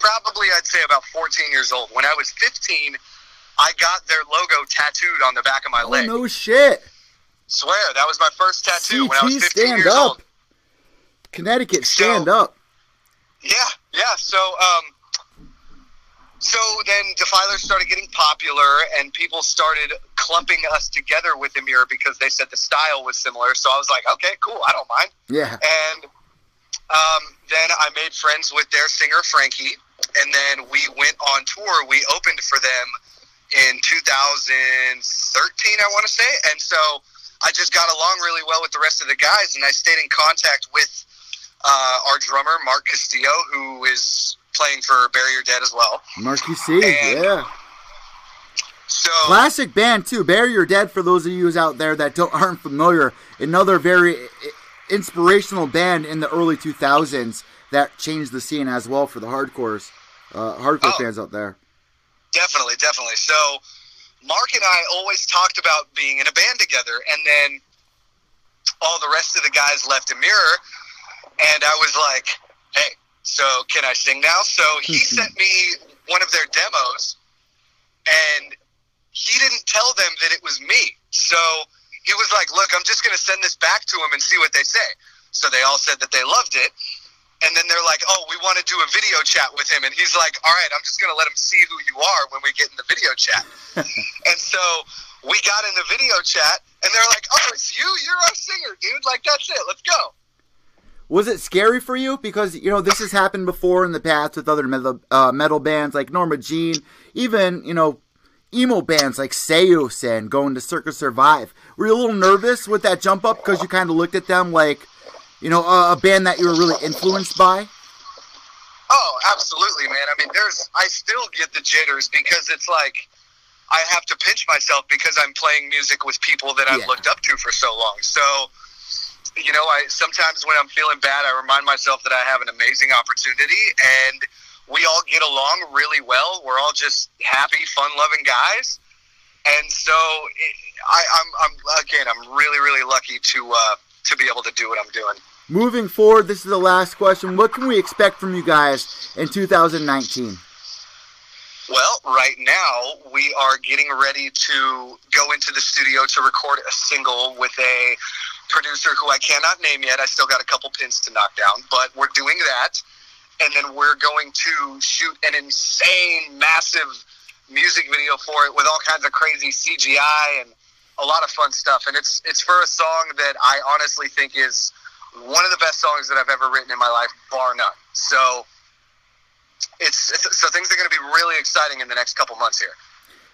probably, I'd say, about 14 years old. When I was 15, I got their logo tattooed on the back of my Oh leg. no shit! Swear, that was my first tattoo when I was 15 stand years up. old. Connecticut, So- stand up. Yeah, yeah. So, um, so then Defiler started getting popular, and people started clumping us together with Emmure because they said the style was similar. So I was like, okay, cool, I don't mind. Yeah. And um, then I made friends with their singer Frankie, and then we went on tour. We opened for them in 2013, I want to say, and so I just got along really well with the rest of the guys, and I stayed in contact with uh, our drummer Mark Castillo, who is playing for Bury Your Dead as well. Mark C, And- yeah. So Classic band too. Bury Your Dead for those of you out there that don't aren't familiar. Another very inspirational band in the early 2000s that changed the scene as well for the hardcores, uh, hardcore Oh. fans out there. Definitely, definitely. So, Mark and I always talked about being in a band together, and then all the rest of the guys left Emmure, and I was like, "Hey, so can I sing now?" So he hmm. sent me one of their demos, and he didn't tell them that it was me. So he was like, "Look, I'm just going to send this back to them and see what they say." So they all said that they loved it. And then they're like, "Oh, we want to do a video chat with him," and he's like, "All right, I'm just gonna let him see who you are when we get in the video chat." and so we got in the video chat, and they're like, "Oh, it's you! You're our singer, dude! Like that's it. Let's go." Was it scary for you? Because you know this has happened before in the past with other metal uh, metal bands like Norma Jean, even you know emo bands like Saosin and going to Circa Survive. Were you a little nervous with that jump up because you kind of looked at them like, you know, a, a band that you were really influenced by? Oh, absolutely, man. I mean, there's I still get the jitters because it's like I have to pinch myself because I'm playing music with people that I've Yeah. looked up to for so long. So, you know, I sometimes when I'm feeling bad, I remind myself that I have an amazing opportunity and we all get along really well. We're all just happy, fun-loving guys. And so it, I, I'm, I'm again, I'm really, really lucky to uh, to be able to do what I'm doing. Moving forward, this is the last question. What can we expect from you guys in 2019? Well, right now we are getting ready to go into the studio to record a single with a producer who I cannot name yet. I still got a couple pins to knock down, but we're doing that. And then we're going to shoot an insane, massive music video for it with all kinds of crazy CGI and a lot of fun stuff. And it's it's for a song that I honestly think is one of the best songs that I've ever written in my life, bar none. So it's, it's so things are going to be really exciting in the next couple months here.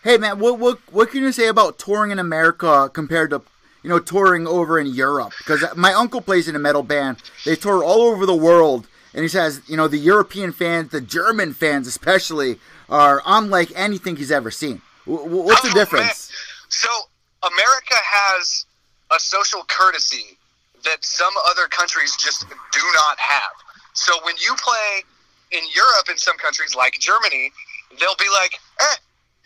Hey man, what what what can you say about touring in America compared to you know touring over in Europe? Because my uncle plays in a metal band. They tour all over the world, and he says you know the European fans, the German fans especially, are unlike anything he's ever seen. What's the Oh, difference? man. So America has a social courtesy that some other countries just do not have. So when you play in Europe in some countries like Germany, they'll be like, "Eh,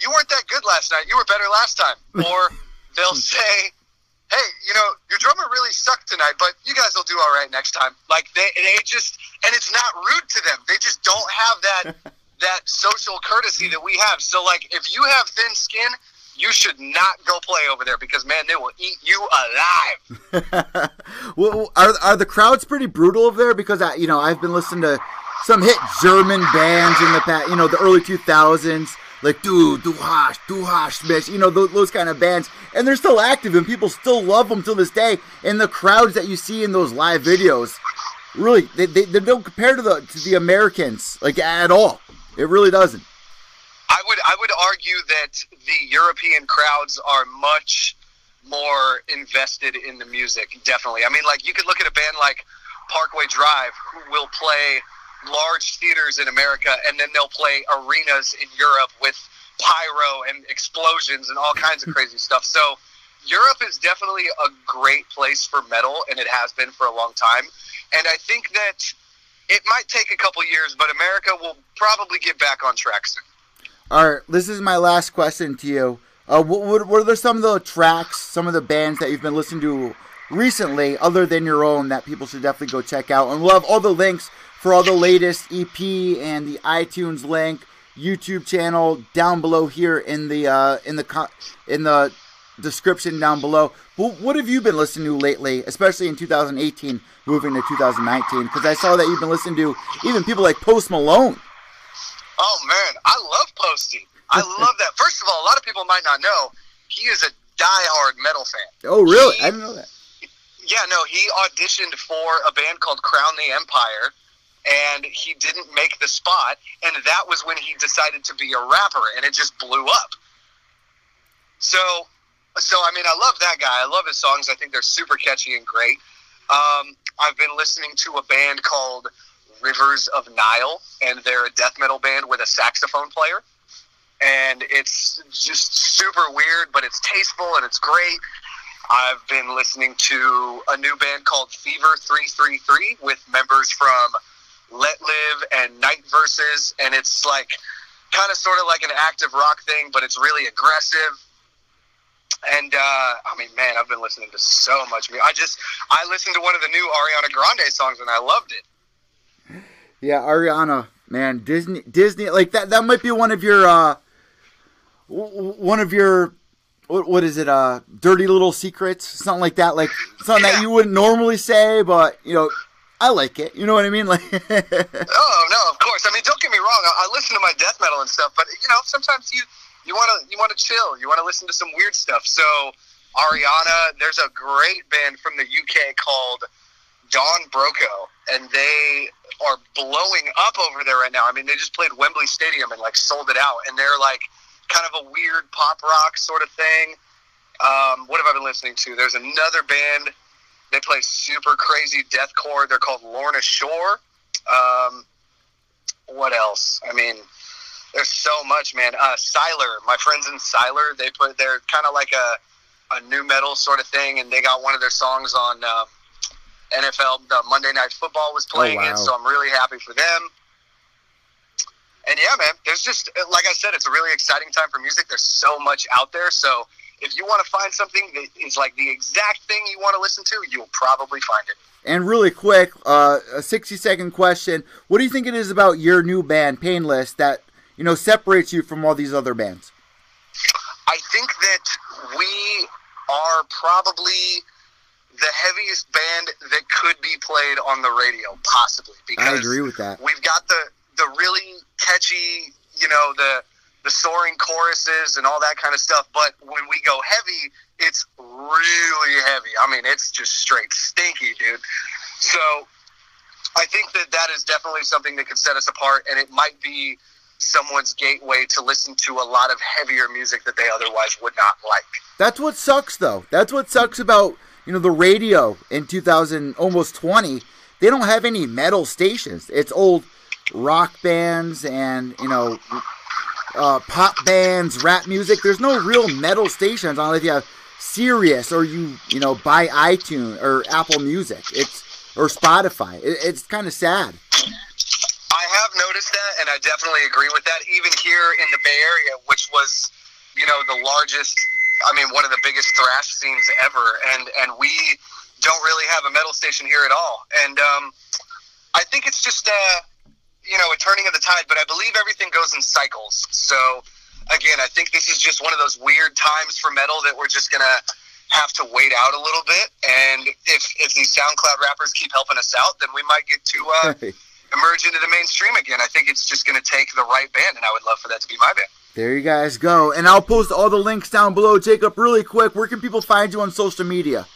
you weren't that good last night. You were better last time." Or they'll say, "Hey, you know, your drummer really sucked tonight, but you guys will do all right next time." Like they they just and it's not rude to them. They just don't have that that social courtesy that we have. So like if you have thin skin, you should not go play over there because man, they will eat you alive. well, are are the crowds pretty brutal over there? Because I, you know, I've been listening to some hit German bands in the past, you know, the early two thousands, like dude, Du Hast Du Hast Bitch, you know, those, those kind of bands, and they're still active, and people still love them till this day. And the crowds that you see in those live videos, really, they, they, they don't compare to the to the Americans like at all. It really doesn't. I would I would argue that the European crowds are much more invested in the music. Definitely. I mean, like you could look at a band like Parkway Drive, who will play large theaters in America, and then they'll play arenas in Europe with pyro and explosions and all kinds of crazy stuff. So Europe is definitely a great place for metal, and it has been for a long time. And I think that it might take a couple years, but America will probably get back on track soon. All right, this is my last question to you. Uh, what, what, what are some of the tracks, some of the bands that you've been listening to recently, other than your own, that people should definitely go check out? And we'll have all the links for all the latest EP and the iTunes link, YouTube channel down below here in the uh, in the co- in the description down below. What, what have you been listening to lately, especially in 2018, moving to 2019? Because I saw that you've been listening to even people like Post Malone. Oh man, I love Posty. I love that. First of all, a lot of people might not know he is a diehard metal fan. Oh, really? I didn't know that. Yeah, no, he auditioned for a band called Crown the Empire, and he didn't make the spot, and that was when he decided to be a rapper, and it just blew up. So, so I mean, I love that guy. I love his songs. I think they're super catchy and great. Um, I've been listening to a band called Rivers of Nihil, and they're a death metal band with a saxophone player. And it's just super weird, but it's tasteful and it's great. I've been listening to a new band called Fever 333 with members from Let Live and Night Verses, and it's like kind of sort of like an active rock thing, but it's really aggressive. And uh, I mean, man, I've been listening to so much music. I just I listened to one of the new Ariana Grande songs and I loved it. Yeah, Ariana, man, Disney, Disney, like that. That might be one of your, uh, one of your, what, what is it? Uh, dirty little secrets, something like that. Like something that you wouldn't normally say, but you know, I like it. You know what I mean? Like, Oh no, of course. I mean, don't get me wrong. I, I listen to my death metal and stuff, but you know, sometimes you you want to you want to chill. You want to listen to some weird stuff. So Ariana. There's a great band from the UK called Don Broco, and they are blowing up over there right now. I mean, they just played Wembley Stadium and like sold it out, and they're like kind of a weird pop rock sort of thing. Um, what have I been listening to? There's another band. They play super crazy deathcore. They're called Lorna Shore. Um, what else? I mean, there's so much, man. Uh, Siler, my friends in Siler, they put they're kind of like a a new metal sort of thing, and they got one of their songs on uh, NFL the Monday Night Football was playing Oh, wow. it, so I'm really happy for them. And yeah, man, there's just like I said, it's a really exciting time for music. There's so much out there, so if you want to find something that is like the exact thing you want to listen to, you'll probably find it. And really quick, uh, a 60 second question. What do you think it is about your new band, Painless, that, you know, separates you from all these other bands? I think that we are probably the heaviest band that could be played on the radio, possibly. Because I agree with that. we've got the the really catchy, you know, the the soaring choruses and all that kind of stuff. But when we go heavy, it's really heavy. I mean, it's just straight stinky, dude. So I think that that is definitely something that could set us apart, and it might be someone's gateway to listen to a lot of heavier music that they otherwise would not like. That's what sucks, though. That's what sucks about, you know, the radio in 2000, almost 20. They don't have any metal stations. It's old rock bands and, you know, uh, pop bands, rap music. There's no real metal stations unless you have Sirius or you, you know, buy iTunes or Apple Music. It's or Spotify. It, it's kind of sad. I have noticed that, and I definitely agree with that. Even here in the Bay Area, which was, you know, the largest, I mean, one of the biggest thrash scenes ever, and and we don't really have a metal station here at all. And um, I think it's just, uh, you know, a turning of the tide. But I believe everything goes in cycles. So again, I think this is just one of those weird times for metal that we're just gonna have to wait out a little bit. And if if these SoundCloud rappers keep helping us out, then we might get to. Uh, emerge into the mainstream again. I think it's just going to take the right band, and I would love for that to be my band. There you guys go. And I'll post all the links down below. Jacob, really quick, where can people find you on social media?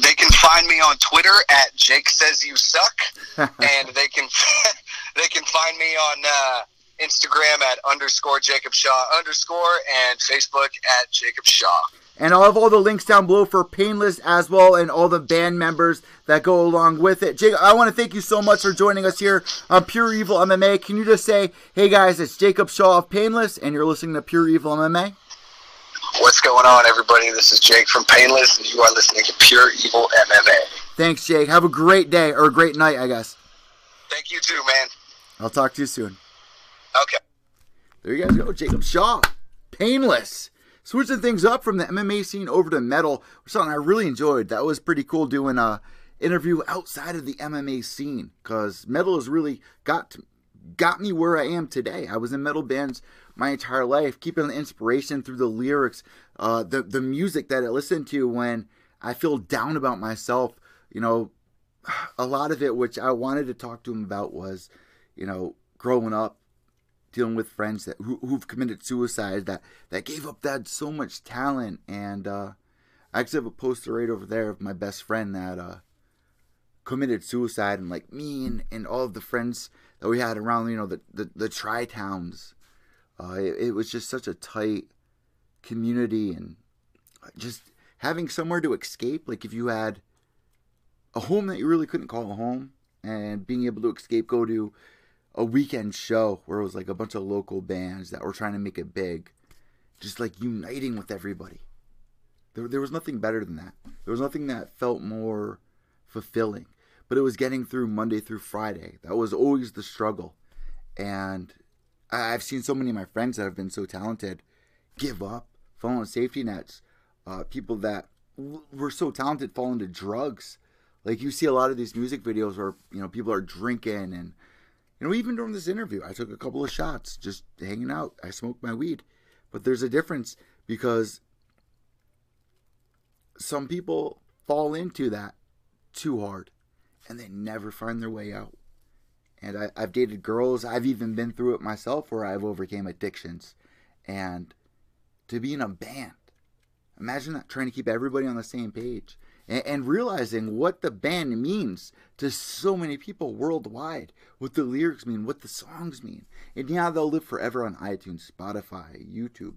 They can find me on Twitter at Jake Says You Suck, and they can they can find me on uh, Instagram at underscore Jacob Shaw underscore and Facebook at Jacob Shaw. And I'll have all the links down below for Painless as well and all the band members that go along with it. Jacob, I want to thank you so much for joining us here on Pure Evil MMA. Can you just say, hey guys, it's Jacob Shaw of Painless, and you're listening to Pure Evil MMA? What's going on, everybody? This is Jake from Painless, and you are listening to Pure Evil MMA. Thanks, Jake. Have a great day, or a great night, I guess. Thank you too, man. I'll talk to you soon. Okay. There you guys go, Jacob Shaw, Painless. Switching things up from the MMA scene over to metal, which something I really enjoyed. That was pretty cool doing a interview outside of the MMA scene because metal has really got to, got me where I am today. I was in metal bands my entire life, keeping the inspiration through the lyrics, uh, the the music that I listen to when I feel down about myself. You know, a lot of it, which I wanted to talk to him about, was, you know, growing up dealing with friends that who, who've committed suicide that that gave up that so much talent. And uh i actually have a poster right over there of my best friend that uh committed suicide. And like me and, and all of the friends that we had around you know the the, the tri-towns uh it, it was just such a tight community. And just having somewhere to escape like if you had a home that you really couldn't call a home and being able to escape go to a weekend show where it was like a bunch of local bands that were trying to make it big, just like uniting with everybody. There, there was nothing better than that. There was nothing that felt more fulfilling. But it was getting through Monday through Friday. That was always the struggle. And I've seen so many of my friends that have been so talented give up, fall on safety nets. Uh, people that w- were so talented fall into drugs. Like you see a lot of these music videos where you know people are drinking and you know, even during this interview, I took a couple of shots just hanging out. I smoked my weed. But there's a difference because some people fall into that too hard and they never find their way out. And I, I've dated girls, I've even been through it myself where I've overcame addictions. And to be in a band, Imagine that trying to keep everybody on the same page and, and realizing what the band means to so many people worldwide, what the lyrics mean, what the songs mean. And yeah, they'll live forever on iTunes, Spotify, YouTube.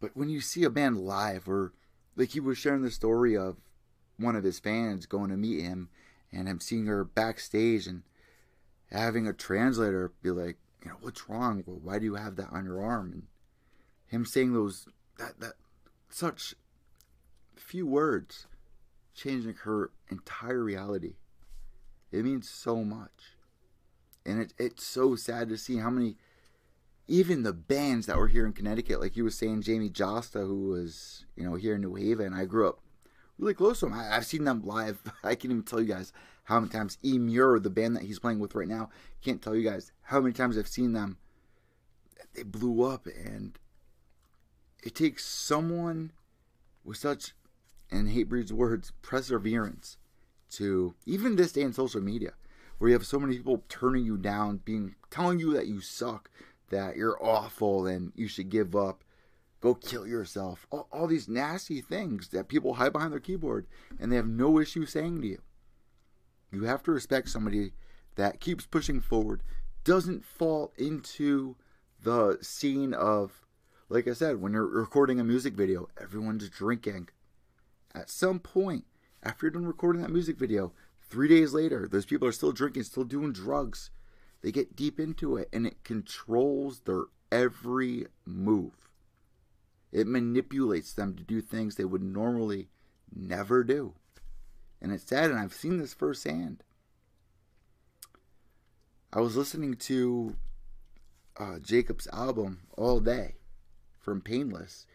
But when you see a band live, or like he was sharing the story of one of his fans going to meet him and him seeing her backstage and having a translator be like, you know, what's wrong? Well, why do you have that on your arm? And him saying those that that such few words changing her entire reality. It means so much. And it, it's so sad to see how many, even the bands that were here in Connecticut, like you were saying, Jamey Jasta, who was, you know, here in New Haven. I grew up really close to him. I, have seen them live. I can't even tell you guys how many times. E Muir, the band that he's playing with right now, can't tell you guys how many times I've seen them. They blew up, and it takes someone with such and Hatebreed's words, perseverance to even this day in social media, where you have so many people turning you down, being telling you that you suck, that you're awful, and you should give up, go kill yourself. All, all these nasty things that people hide behind their keyboard, and they have no issue saying to you. You have to respect somebody that keeps pushing forward, doesn't fall into the scene of, like I said, when you're recording a music video, everyone's drinking at some point, after you're done recording that music video, three days later, those people are still drinking, still doing drugs. They get deep into it and it controls their every move. It manipulates them to do things they would normally never do. And it's sad, and I've seen this firsthand. I was listening to uh, Jacob's album all day from Painless,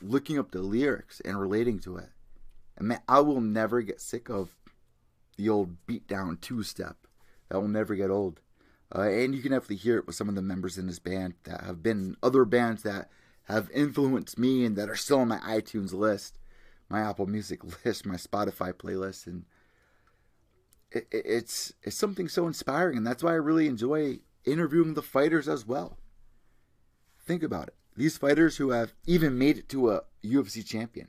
looking up the lyrics and relating to it. And man, I will never get sick of the old beatdown two step. That will never get old. Uh, and you can definitely hear it with some of the members in this band that have been other bands that have influenced me and that are still on my iTunes list, my Apple Music list, my Spotify playlist, and it, it, it's it's something so inspiring, and that's why I really enjoy interviewing the fighters as well. Think about it; these fighters who have even made it to a UFC champion,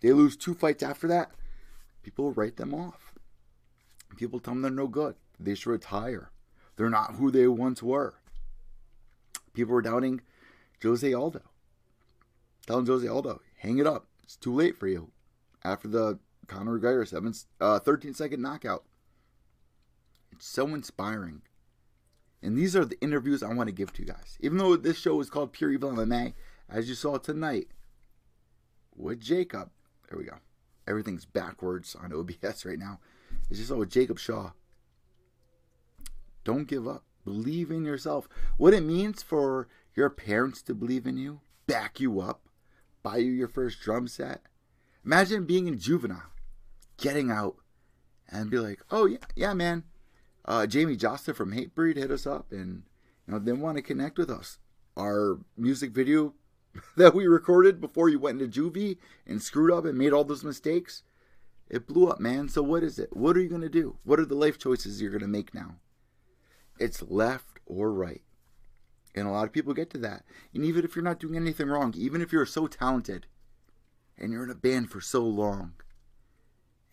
they lose two fights after that, people write them off. People tell them they're no good. They should retire. They're not who they once were. People were doubting Jose Aldo. Telling Jose Aldo, hang it up. It's too late for you. After the Conor McGregor seven, uh, 13 second knockout. It's so inspiring. And these are the interviews I want to give to you guys. Even though this show is called Pure Evil MMA, as you saw tonight with Jacob, there we go. Everything's backwards on OBS right now. It's just with Jacob Shaw. Don't give up. Believe in yourself. What it means for your parents to believe in you, back you up, buy you your first drum set. Imagine being in juvenile, getting out, and be like, "Oh yeah, yeah, man. Uh, Jamey Jasta from Hatebreed hit us up, and you know they want to connect with us. Our music video that we recorded before you went into juvie and screwed up and made all those mistakes, it blew up, man. So what is it? What are you going to do? What are the life choices you're going to make now? It's left or right. And a lot of people get to that. And even if you're not doing anything wrong, even if you're so talented and you're in a band for so long,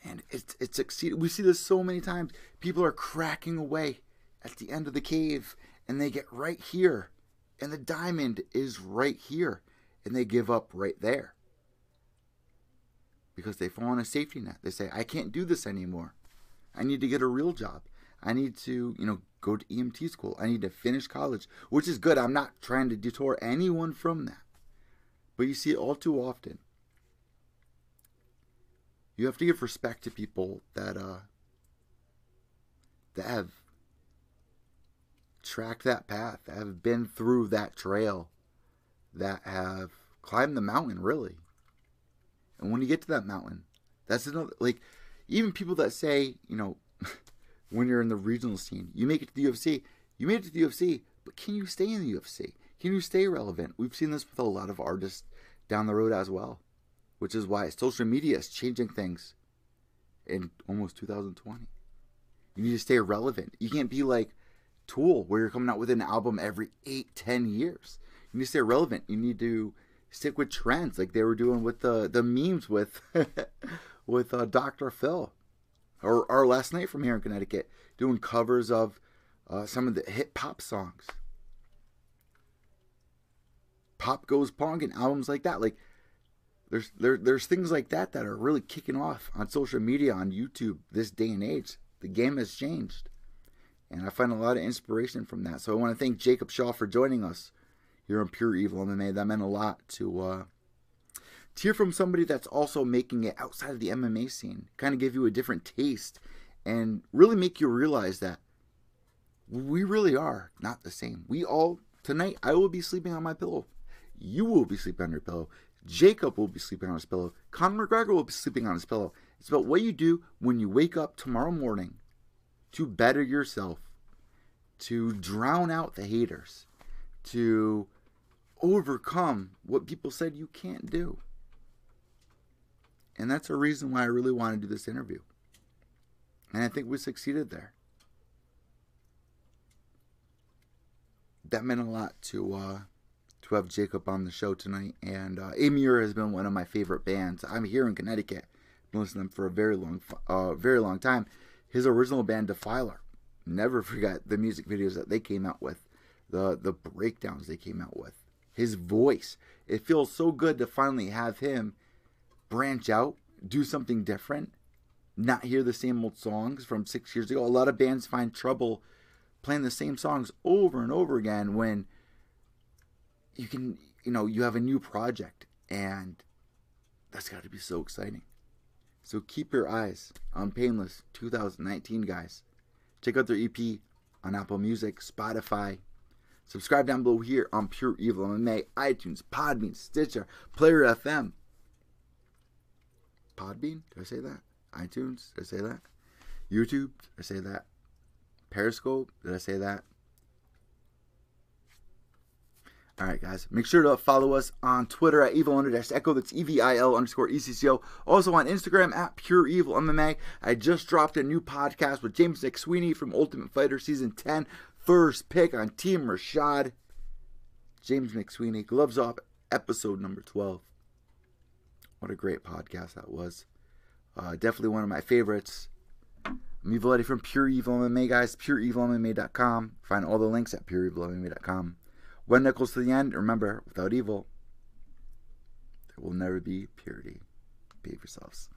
and it's it's succeeded. We see this so many times. People are cracking away at the end of the cave and they get right here. And the diamond is right here and they give up right there because they fall on a safety net. They say, I can't do this anymore. I need to get a real job. I need to, you know, go to EMT school. I need to finish college, which is good. I'm not trying to detour anyone from that. But you see it all too often. You have to give respect to people that uh that have tracked that path, that have been through that trail that have climbed the mountain, really. And when you get to that mountain, that's another, like, even people that say, you know, when you're in the regional scene, you make it to the UFC, you made it to the UFC, but can you stay in the UFC? Can you stay relevant? We've seen this with a lot of artists down the road as well, which is why social media is changing things in almost 2020. You need to stay relevant. You can't be like Tool, where you're coming out with an album every eight, ten years. You need to stay relevant. You need to stick with trends like they were doing with the the memes with with uh, Dr. Phil, or or last night from here in Connecticut, doing covers of uh, some of the hip hop songs. Pop goes punk and albums like that, like there's there, there's things like that that are really kicking off on social media on YouTube this day and age. The game has changed, and I find a lot of inspiration from that. So I want to thank Jacob Shaw for joining us here on Pure Evil MMA. That meant a lot to uh, to hear from somebody that's also making it outside of the MMA scene. Kind of give you a different taste and really make you realize that we really are not the same. We all tonight I will be sleeping on my pillow. You will be sleeping on your pillow. Jacob will be sleeping on his pillow. Conor McGregor will be sleeping on his pillow. It's about what you do when you wake up tomorrow morning to better yourself, to drown out the haters, to overcome what people said you can't do. And that's a reason why I really want to do this interview. And I think we succeeded there. That meant a lot to uh, to have Jacob on the show tonight. And uh, Emmure has been one of my favorite bands. I'm here in Connecticut. Been listening to them for a very long, uh, very long time. His original band, Defiler. Never forget the music videos that they came out with, the the breakdowns they came out with. His voice. It feels so good to finally have him branch out, do something different, not hear the same old songs from six years ago. A lot of bands find trouble playing the same songs over and over again when you can, you know, you have a new project and that's got to be so exciting. So keep your eyes on Painless 2019, guys. Check out their EP on Apple Music, Spotify. Subscribe down below here on Pure Evil MMA, iTunes, Podbean, Stitcher, Player FM. Podbean? Did I say that? iTunes? Did I say that? YouTube? Did I say that? Periscope? Did I say that? All right, guys. Make sure to follow us on Twitter at evil under echo. That's E V I L underscore ECCO. Also on Instagram at Pure Evil MMA. I just dropped a new podcast with James McSweeney from Ultimate Fighter Season 10. First pick on Team Rashad. James McSweeney, Gloves Off, episode number 12. What a great podcast that was. Uh, definitely one of my favorites. I'm Evil Eddie from Pure Evil MMA, guys. PureEvilMMA.com. Find all the links at PureEvilMMA.com. One Nichols to the end. Remember, without evil, there will never be purity. Behave yourselves.